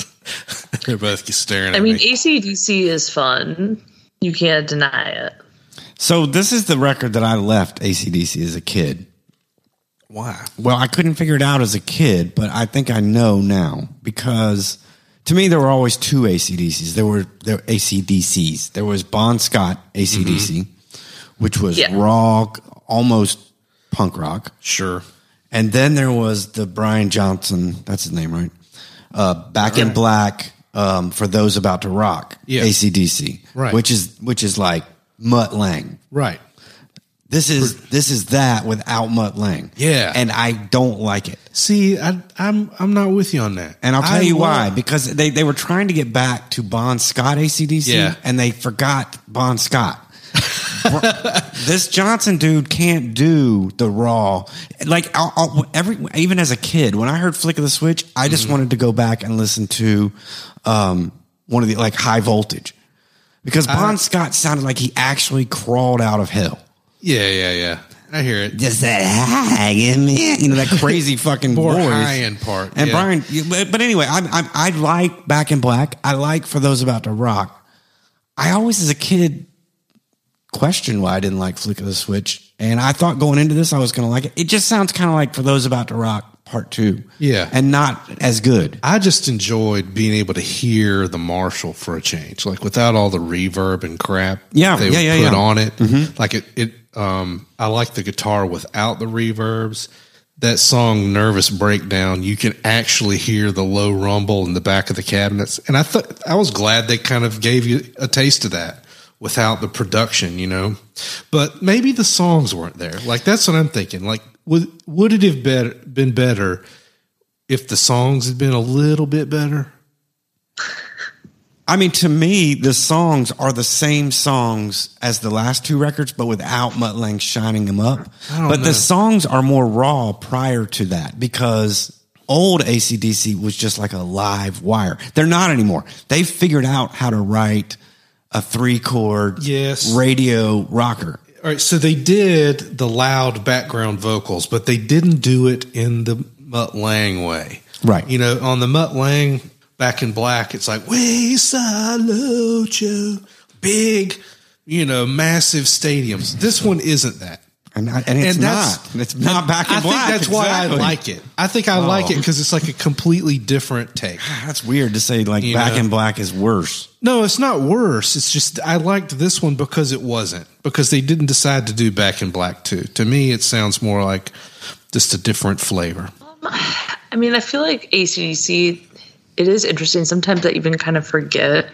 They're both staring at I mean, me. ACDC is fun. You can't deny it. So this is the record that I left ACDC as a kid. Why? Well, I couldn't figure it out as a kid, but I think I know now because to me there were always two ACDCs. There were there were ACDCs. There was Bon Scott ACDC, mm-hmm. which was Yeah. rock, almost punk rock. Sure. And then there was the Brian Johnson, that's his name, right? Uh, Back in Black, um, for those about to rock, Yeah. ACDC, Right. Which is which is like Mutt Lange. Right. This is this is that without Mutt Lange. Yeah. and I don't like it. See, I, I'm I'm not with you on that. And I'll tell I you why. love- Because they, they were trying to get back to Bon Scott ACDC, Yeah. and they forgot Bon Scott. This Johnson dude can't do the raw. Like I'll, I'll- every even as a kid, when I heard Flick of the Switch, I Mm-hmm. just wanted to go back and listen to um, one of the like High Voltage because Bon Scott sounded like he actually crawled out of hell. Yeah, yeah, yeah. I hear it. Just that high, you know that crazy fucking voice. high end part. And yeah. Brian, but, but anyway, I, I I like Back in Black. I like For Those About to Rock. I always, as a kid, questioned why I didn't like Flick of the Switch, and I thought going into this I was going to like it. It just sounds kind of like For Those About to Rock Part Two, Yeah. and not as good. I just enjoyed being able to hear the Marshall for a change, like without all the reverb and crap. Yeah, they yeah, yeah, put yeah. on it. Like it, it. Um, I like the guitar without the reverbs. That song "Nervous Breakdown," you can actually hear the low rumble in the back of the cabinets, and I thought I was glad they kind of gave you a taste of that without the production, you know. But maybe the songs weren't there. Like that's what I'm thinking. Like would would it have better, been better if the songs had been a little bit better? I mean, to me, the songs are the same songs as the last two records, but without Mutt Lange shining them up. But know. the songs are more raw prior to that because old ACDC was just like a live wire. They're not anymore. They figured out how to write a three chord Yes. radio rocker. All right, so they did the loud background vocals, but they didn't do it in the Mutt Lange way. Right. You know, on the Mutt Lange Back in Black, it's like Wayside Locho, big, you know, massive stadiums. This one isn't that. And, I- and it's And that's- not. It's not back in black. I black. think that's why I like it. I think I like it because it's like a completely different take. That's weird to say like You back know? in black is worse. No, it's not worse. It's just I liked this one because it wasn't because they didn't decide to do Back in Black too. To me, it sounds more like just a different flavor. Um, I mean, I feel like ACDC, it is interesting. Sometimes I even kind of forget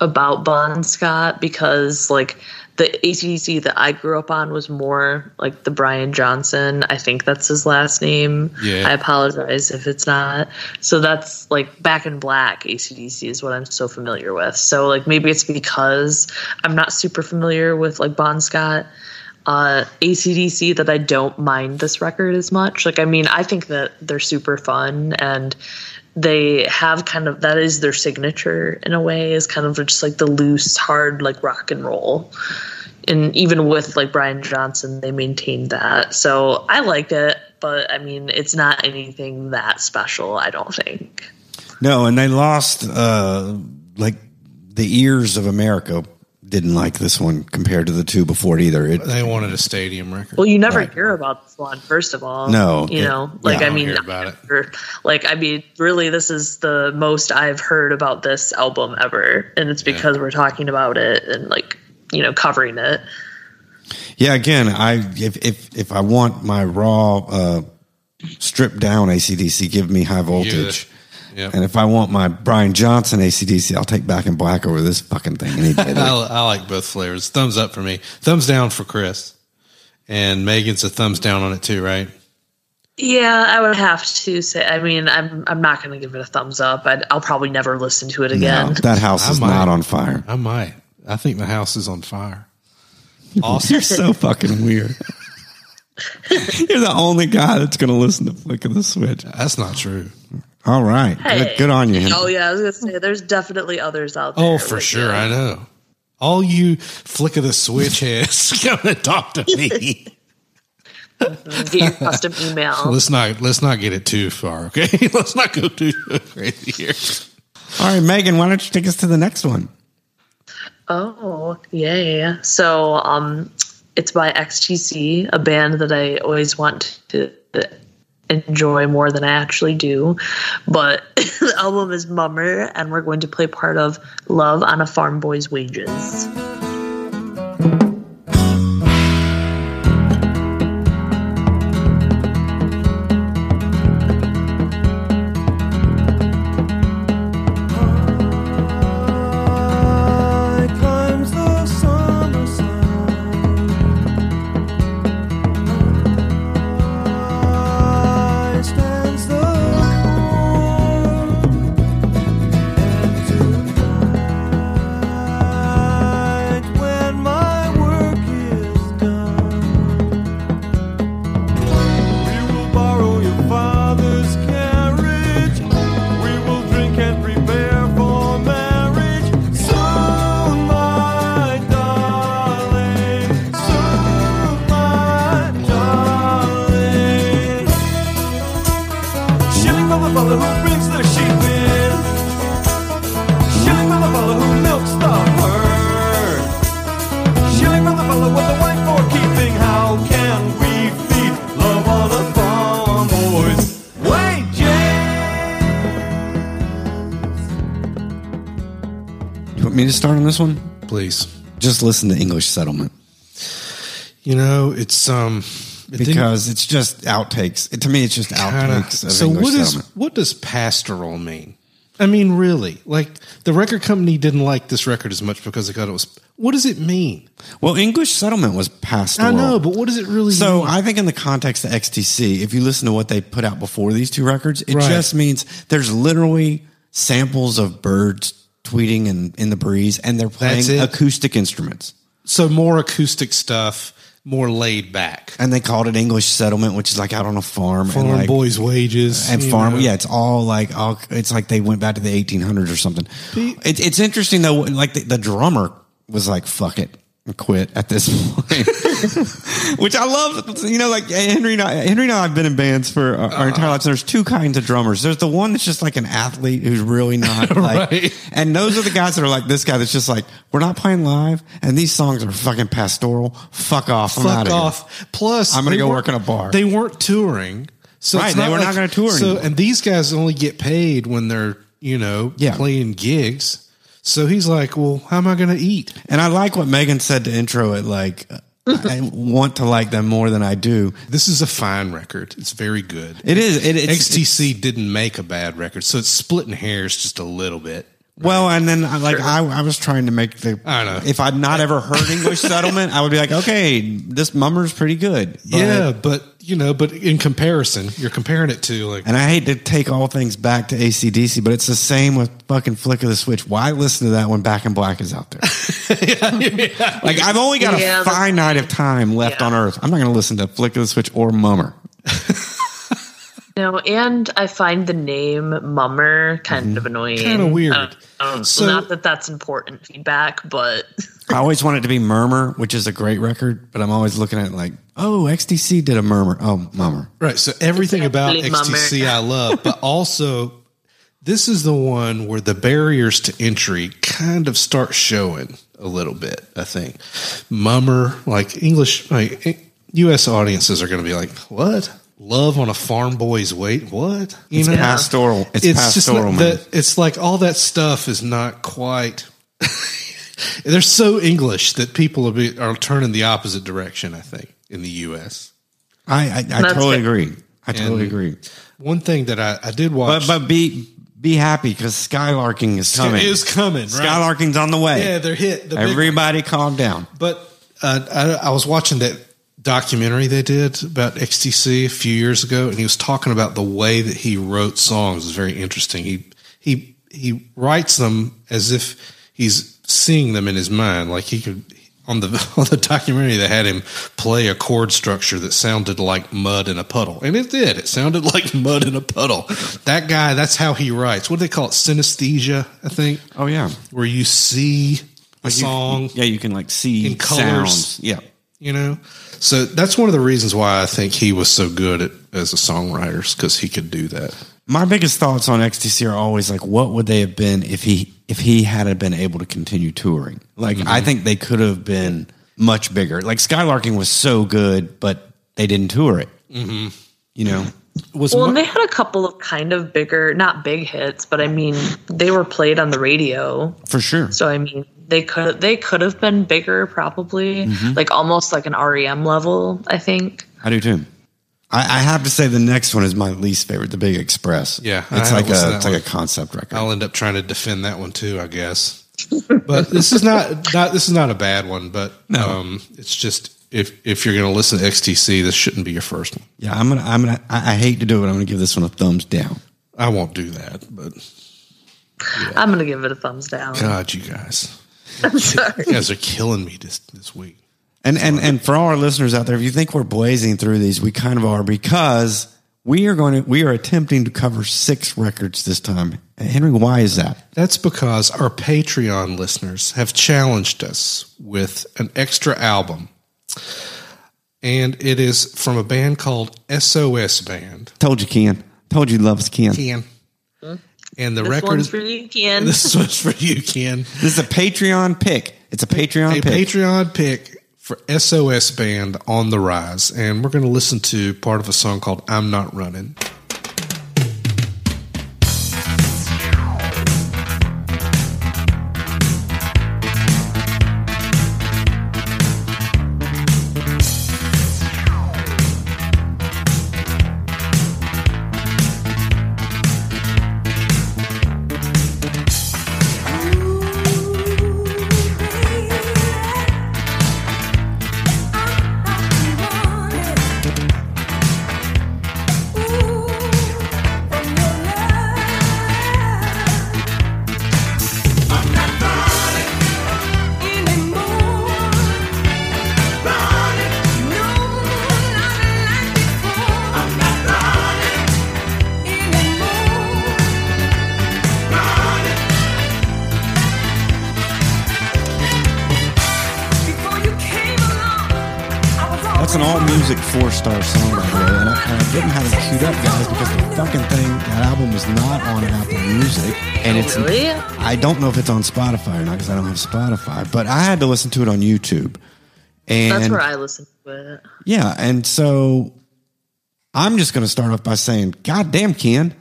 about Bon Scott because, like, the ACDC that I grew up on was more like the Brian Johnson. I think that's his last name. Yeah. I apologize if it's not. So that's like Back in Black ACDC is what I'm so familiar with. So, like, maybe it's because I'm not super familiar with like Bon Scott uh, ACDC that I don't mind this record as much. Like, I mean, I think that they're super fun and they have kind of that is their signature in a way, is kind of just like the loose, hard, like rock and roll. And even with like Brian Johnson, they maintained that. So I liked it, but I mean, it's not anything that special, I don't think. No, and they lost uh like the ears of America didn't like this one compared to the two before it either. It, They wanted a stadium record. Well, you never Right. hear about this one, first of all. No, you it- know, like yeah, I I mean, about it. never- like I mean, really, this is the most I've heard about this album ever, and it's because we're talking about it and like you know covering it. yeah, again, I if if if I want my raw uh stripped down ACDC, give me high voltage. Yep. And if I want my Brian Johnson ACDC, I'll take Back in Black over this fucking thing any day. I, I like both flavors. Thumbs up for me. Thumbs down for Chris. And Megan's a thumbs down on it too, right? Yeah, I would have to say. I mean, I'm I'm not going to give it a thumbs up. I'd, I'll probably never listen to it no, again. that house is not on fire. I might. I think the house is on fire. You're so fucking weird. You're the only guy that's going to listen to Flick of the Switch. That's not true. All right. Hey. Good, good on you. Henry. Oh yeah, I was going to say there's definitely others out there. Oh, for like, sure. yeah. I know. All you flick of the switch heads come and talk to me. Get your custom email. let's not let's not get it too far, okay? let's not go too crazy here. All right, Megan, why don't you take us to the next one? Oh, yeah, yeah, yeah. So, um, it's by XTC, a band that I always want to enjoy more than I actually do. But the album is Mummer, and we're going to play part of Love on a Farm Boy's Wages. Me to start on this one? Please. Just listen to English Settlement You know, it's um it because it's just outtakes. It- to me, it's just kinda- outtakes of so English what is Settlement. what does pastoral mean? I mean, really? Like the record company didn't like this record as much because they thought it was. What does it mean? Well, English Settlement was pastoral. I know, but what does it really So mean? I think in the context of XTC, if you listen to what they put out before these two records, it Right. just means there's literally samples of birds tweeting and in the breeze, and they're playing acoustic instruments. so more acoustic stuff, more laid back. And they called it English Settlement, which is like out on a farm, Farm and like, boys' wages and farm. know. Yeah, it's all like all. It's like they went back to the 1800s or something. It, it's interesting though. Like the, the drummer was like, "Fuck it." Quit at this point, which I love. You know, like Henry and I, Henry and I have been in bands for our, our entire lives. There's two kinds of drummers. There's the one that's just like an athlete who's really not like, Right. and those are the guys that are like this guy that's just like, we're not playing live, and these songs are fucking pastoral. Fuck off. I'm fuck outta here." off. Plus, I'm gonna go work in a bar. They weren't touring, so Right, they were not gonna tour So, anymore. and these guys only get paid when they're you know Yeah. playing gigs. So he's like, "Well, how am I going to eat?" And I like what Megan said to intro it. Like, I want to like them more than I do. This is a fine record. It's very good. It is. It, it's, XTC didn't make a bad record, so it's splitting hairs just a little bit. Well, and then I- like I, I was trying to make the. I don't know. If I'd not ever heard English Settlement, I would be like, okay, this mummer's pretty good. But- yeah, but you know, but in comparison, you're comparing it to like And I hate to take all things back to ACDC, but it's the same with fucking Flick of the Switch. Why listen to that when Back in Black is out there? Like I've only got Yeah, a that's- finite of time left Yeah. on Earth. I'm not going to listen to Flick of the Switch or Mummer. No, and I find the name Mummer kind Mm-hmm. of annoying. Kinda weird. I don't- I don't- So- not that that's important feedback, but I always want it to be Murmur, which is a great record, but I'm always looking at it like, oh, XTC did a Murmur. Oh, Mummer. Right. So everything about Definitely XTC Mummer. I love, but also this is the one where the barriers to entry kind of start showing a little bit, I think. Mummer, like English, like eh, US audiences are going to be like, what? Love on a farm boy's weight? What? You It's pastoral. It's, it's pastoral, not, man. that, it's like all that stuff is not quite. They're so English that people are, be, are turning the opposite direction. I think in the U.S. I, I, I totally good. agree. I totally And- agree. One thing that I, I did watch, But but be be happy because Skylarking is coming. is coming. Right? Skylarking's on the way. Yeah, they're hit. The big. Everybody calm down. But uh, I, I was watching that documentary they did about XTC a few years ago, and he was talking about the way that he wrote songs. It was very interesting. He he he writes them as if he's seeing them in his mind, like he could. On the on the documentary, they had him play a chord structure that sounded like mud in a puddle, and it did. It sounded like mud in a puddle. That guy, that's how he writes. What do they call it? Synesthesia, I think, Oh yeah. where you see a You- song yeah, you can like see in colors. sounds. Yeah. you know so that's one of the reasons why i think he was so good at, as a songwriter because he could do that My biggest thoughts on XTC are always like, what would they have been if he if he hadn't been able to continue touring? Like, I think they could have been much bigger. Like Skylarking was so good, but they didn't tour it. Mm-hmm. You know, was well, mu- and they had a couple of kind of bigger, not big hits, but I mean, they were played on the radio. for sure. So I mean, they could they could have been bigger, probably Mm-hmm. like almost like an REM level. I think. I do too. I, I have to say the next one is my least favorite, the Big Express. Yeah, it's have like a that it's like a concept record. i'll end up trying to defend that one too i guess but this is not, not this is not a bad one but No. um, it's just if if you're going to listen to xtc this shouldn't be your first one yeah, I'm gonna I'm gonna I, I hate to do it. I'm gonna give this one a thumbs down. i won't do that but I'm gonna give it a thumbs down. god you guys I'm sorry. you guys are killing me this this week And and and for all our listeners out there, if you think we're blazing through these, we kind of are because we are going to we are attempting to cover six records this time. Henry, why is that? That's because our Patreon listeners have challenged us with an extra album. And it is from a band called SOS Band. Told you, Ken. Told you, loves Ken. Ken. And the This record one's is for you, Ken. this one's for you, Ken. This is a Patreon pick. It's a Patreon A pick. Patreon pick for SOS Band on the Rise. And we're going to listen to part of a song called I'm Not Running. I don't know if it's on Spotify or not because I don't have Spotify, but I had to listen to it on YouTube. And That's where I listen to it. yeah, and so I'm just going to start off by saying, God damn, Ken,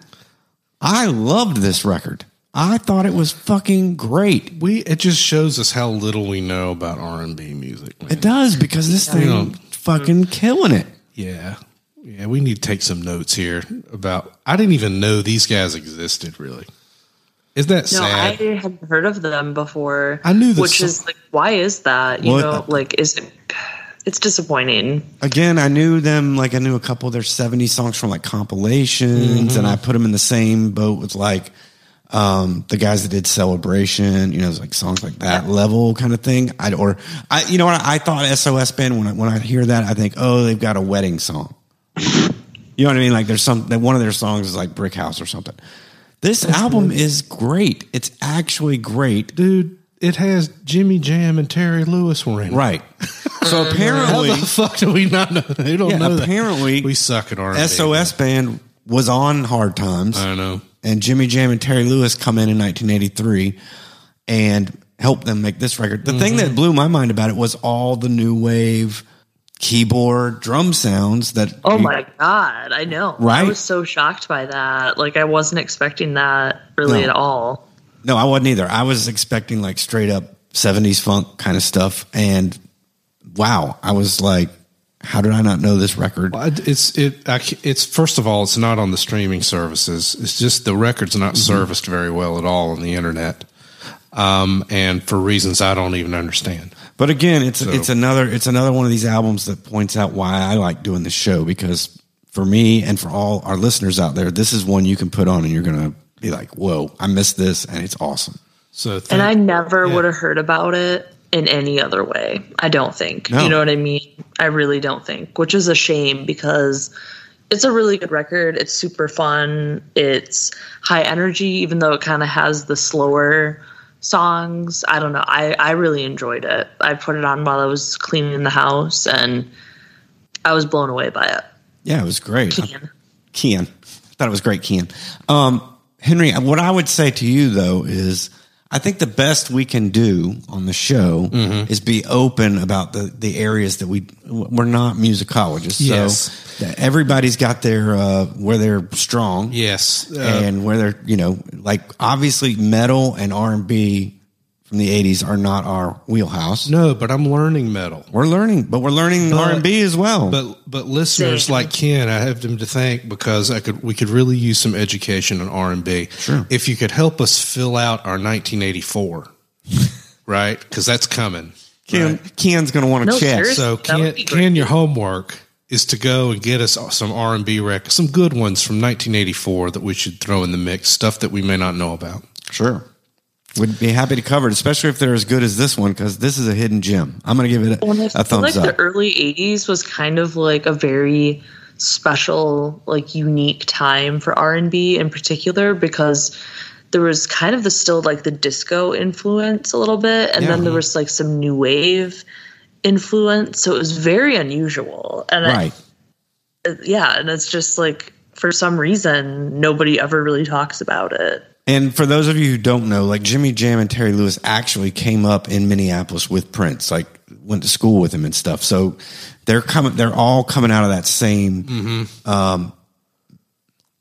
I loved this record. I thought it was fucking great. We it just shows us how little we know about R and B music. man. It does because this thing Yeah. fucking killing it. Yeah, yeah. We need to take some notes here about. I didn't even know these guys existed. Really, is that No, sad? I hadn't heard of them before. I knew the which song- is like, why is that? You Well, know, like, is it? It's disappointing. Again, I knew them like I knew a couple of their 70 songs from like compilations, and I put them in the same boat with like um, the guys that did Celebration, you know, it's like songs like that level kind of thing. I or I, you know what? I thought SOS band when I, when I hear that, I think, oh, they've got a wedding song. You know what I mean? Like there's some that one of their songs is like Brick House or something. This album is great. It's actually great. Dude, it has Jimmy Jam and Terry Lewis were in. it. Right. So apparently, How the fuck do we not know? They don't Yeah, know that. apparently we suck at R&B. SOS band was on Hard Times. I know. and Jimmy Jam and Terry Lewis come in in 1983 and help them make this record. The thing Mm-hmm. that blew my mind about it was all the new wave keyboard drum sounds that Oh my god, I know. Right? I was so shocked by that. Like, I wasn't expecting that really No. at all. No, I wasn't either. I was expecting like straight up 70s funk kind of stuff and wow, I was like how did I not know this record? Well, It's it. It's first of all, it's not on the streaming services. It's just the record's not serviced very well at all on the internet, um, and for reasons I don't even understand. But again, it's So- it's another it's another one of these albums that points out why I like doing this show because for me and for all our listeners out there, this is one you can put on and you're gonna be like, "Whoa, I missed this," and it's awesome. So, And I never yeah. would have heard about it in any other way. I don't think. No. You know what I mean? I really don't think, which is a shame because it's a really good record. It's super fun. It's high energy, even though it kind of has the slower songs. I don't know. I, I really enjoyed it. I put it on while I was cleaning the house and I was blown away by it. Yeah, it was great. Kian. Kian. Thought it was great, Kian. Um, Henry, what I would say to you though is I think the best we can do on the show Mm-hmm. is be open about the, the areas that we we're not musicologists. Yes. So everybody's got their uh, where they're strong. yes, uh, and where they're you know like obviously metal and R and B from the '80s are not our wheelhouse. no, but I'm learning metal. We're learning, but we're learning But- R and B as well. But but listeners Same. like Ken, I have them to thank because I could we could really use some education on R and B. Sure. If you could help us fill out our 1984, right? Because that's coming. Ken, right? Ken's going to want to No, check. seriously. So That Ken, would be great. Ken, your homework is to go and get us some R and B records, some good ones from 1984 that we should throw in the mix. Stuff that we may not know about. Sure. Would be happy to cover it, especially if they're as good as this one, because this is a hidden gem. I'm going to give it a, Well, a feel thumbs like up. the early 80s was kind of like a very special like unique time for r&b in particular because there was kind of the still like the disco influence a little bit and then there was like some new wave influence so it was very unusual and I- right. Uh, yeah and it's just like for some reason nobody ever really talks about it And for those of you who don't know, like Jimmy Jam and Terry Lewis actually came up in Minneapolis with Prince, like went to school with him and stuff. So they're coming, they're all coming out of that same, um,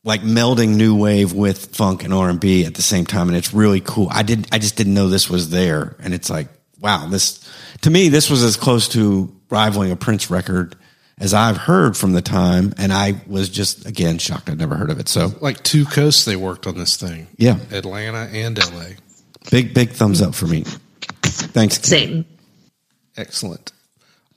like melding new wave with funk and R and B at the same time. And it's really cool. I did, I just didn't know this was there. And it's like, wow, this, to me, this was as close to rivaling a Prince record as I've heard from the time. And I was just, again, shocked. I'd never heard of it. So Like two coasts, they worked on this thing. Yeah. Atlanta and LA. big, big thumbs up for me. Thanks. Ken. same Excellent.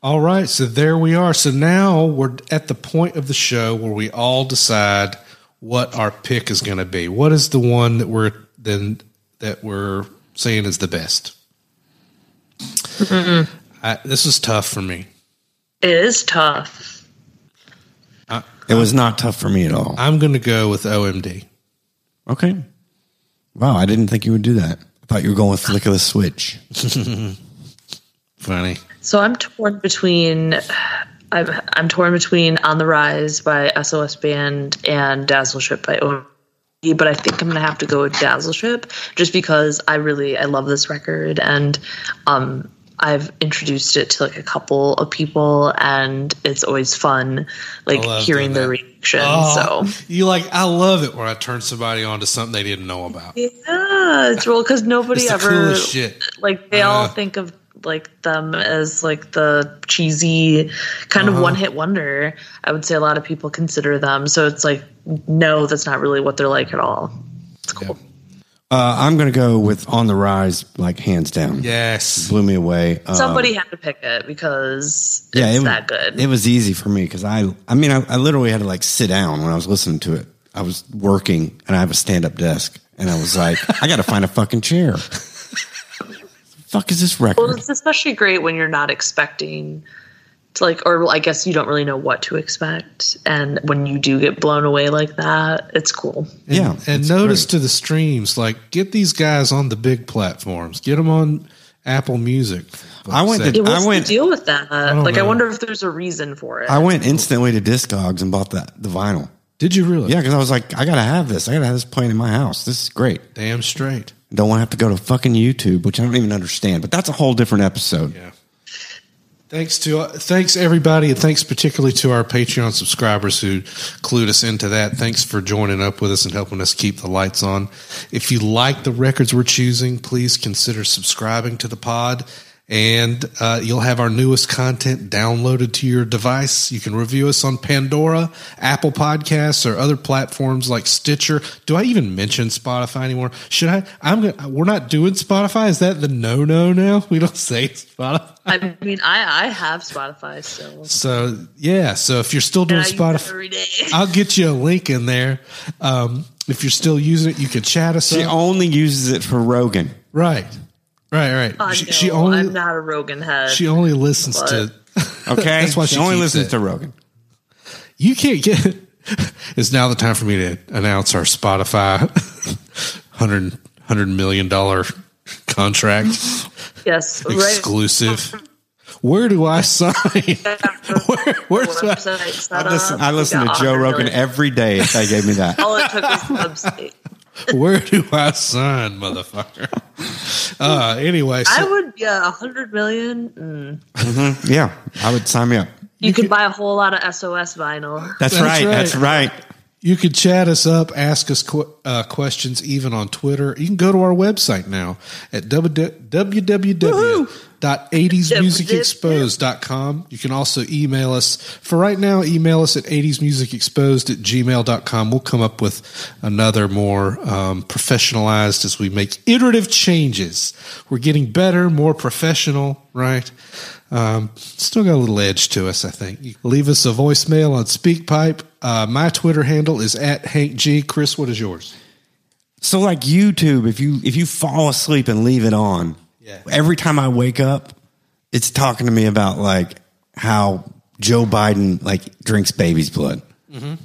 All right, so there we are. So now we're at the point of the show where we all decide what our pick is going to be. What is the one that we're then that we're saying is the best? I, this is tough for me. It is tough It was not tough for me at all. I'm going to go with OMD. Okay. Wow, I didn't think you would do that. I thought you were going with flick of the switch. Funny. So I'm torn between I'm I'm torn between On the Rise by SOS Band and Dazzle Ship by OMD, But I think I'm gonna have to go with Dazzle Ship just because I really I love this record and um I've introduced it to like a couple of people and it's always fun like hearing their reaction. Oh, So you like? I love it when I turn somebody on to something they didn't know about. yeah, it's real because nobody It's ever shit. like they Uh. all think of like them as like the cheesy kind Uh-huh. of one hit wonder. I would say a lot of people consider them. So it's like no, that's not really what they're like at all. It's cool. Uh, I'm going to go with On the Rise, like hands down. Yes. Blew me away. Um, Somebody had to pick it because yeah, it's it, that good. It was easy for me because I, I mean, I, I literally had to like sit down when I was listening to it. I was working and I have a stand up desk, and I was like, I got to find a fucking chair. fuck is this record? well, it's especially great when you're not expecting to like, or I guess you don't really know what to expect, and when you do get blown away like that, it's cool. yeah, And it's notice great. to the streams, like get these guys on the big platforms. Get them on Apple Music. I went Say- to- Yeah, what's I went- the deal with that? don't like, I wonder if there's a reason for it. I went instantly to Discogs and bought the the vinyl. Did you really? Yeah, because I was like, I gotta have this. I gotta have this playing in my house. This is great. Damn straight. Don't want to have to go to fucking YouTube, which I don't even understand. But that's a whole different episode. Yeah. Thanks to uh, thanks everybody, and thanks particularly to our Patreon subscribers who clued us into that. Thanks for joining up with us and helping us keep the lights on. If you like the records we're choosing, please consider subscribing to the pod, and uh, you'll have our newest content downloaded to your device. You can review us on Pandora, Apple Podcasts, or other platforms like Stitcher. Do I even mention Spotify anymore? Should I? I'm gonna. We're not doing Spotify. Is that the no no now? We don't say Spotify. I mean, I I have Spotify still. So yeah, so if you're still doing And I use it Spotify, every day. I'll get you a link in there. Um, if you're still using it, you can chat us She up. only uses it for Rogan. Right, right, right. I she, know, she only I'm not a Rogan head. she only listens to. Okay, That's why she only listens it. to Rogan. You can't get. It's now the time for me to announce our Spotify hundred hundred million dollar contract yes, right. exclusive. Where do I sign? Where, where's my, Website set I listen, I listen to Joe Rogan million. every day if they gave me that. All it took was the website. where do I sign, motherfucker? Uh, anyway, so, I would, yeah, a hundred million. Mm. Yeah, I would sign me up. You, could buy a whole lot of SOS vinyl. That's, That's right, right. That's right. You could chat us up, ask us qu- uh, questions even on Twitter. You can go to our website now at www.80smusicexposed.com. You can also email us. For right now, email us at 80smusicexposed at gmail.com. We'll come up with another more um, professionalized as we make iterative changes. We're getting better, more professional, right? Um, still got a little edge to us, I think. You leave us a voicemail on SpeakPipe. Uh, my Twitter handle is at Hank G. Chris, what is yours? So like YouTube, if you if you fall asleep and leave it on, Yeah. every time I wake up, it's talking to me about like how Joe Biden like drinks baby's blood. Mm-hmm.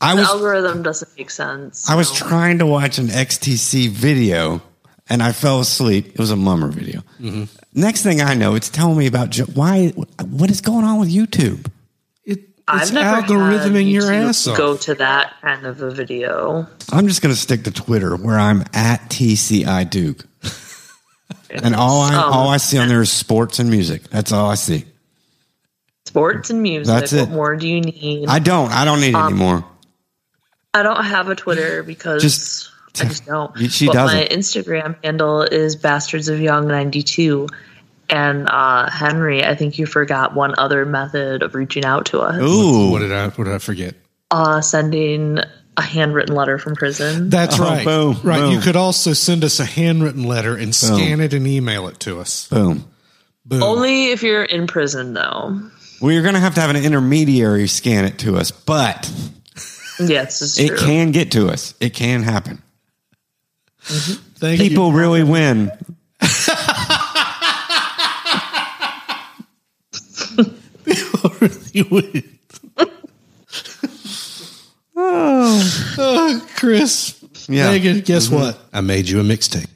I The was algorithm doesn't make sense. I was so. trying to watch an XTC video and I fell asleep. It was a mummer video. Mm-hmm. Next thing I know, it's telling me about Joe. Why? What is going on with YouTube? It, I've it's never algorithming had your YouTube ass off. Go to that kind of a video. I'm just going to stick to Twitter where I'm at TCI Duke. And all I Um, all I see on there is sports and music. That's all I see. sports and music. That's it. What more do you need? I don't. I don't need it Um, anymore. I don't have a Twitter because Just- I just don't. She but doesn't. my Instagram handle is bastards of young 92 and uh, Henry, I think you forgot one other method of reaching out to us. Ooh, What did I? What did I forget? Uh, sending a handwritten letter from prison. That's Oh, right. boom, right. boom. You could also send us a handwritten letter and scan it and email it to us. boom. Boom. Only if you're in prison, though. We're going to have to have an intermediary scan it to us, but Yes, it's it true. can get to us. It can happen. Mm-hmm. Thank you. Really win. People really win. You would. oh, uh, Chris. Yeah. Megan, guess mm-hmm. what? I made you a mixtape.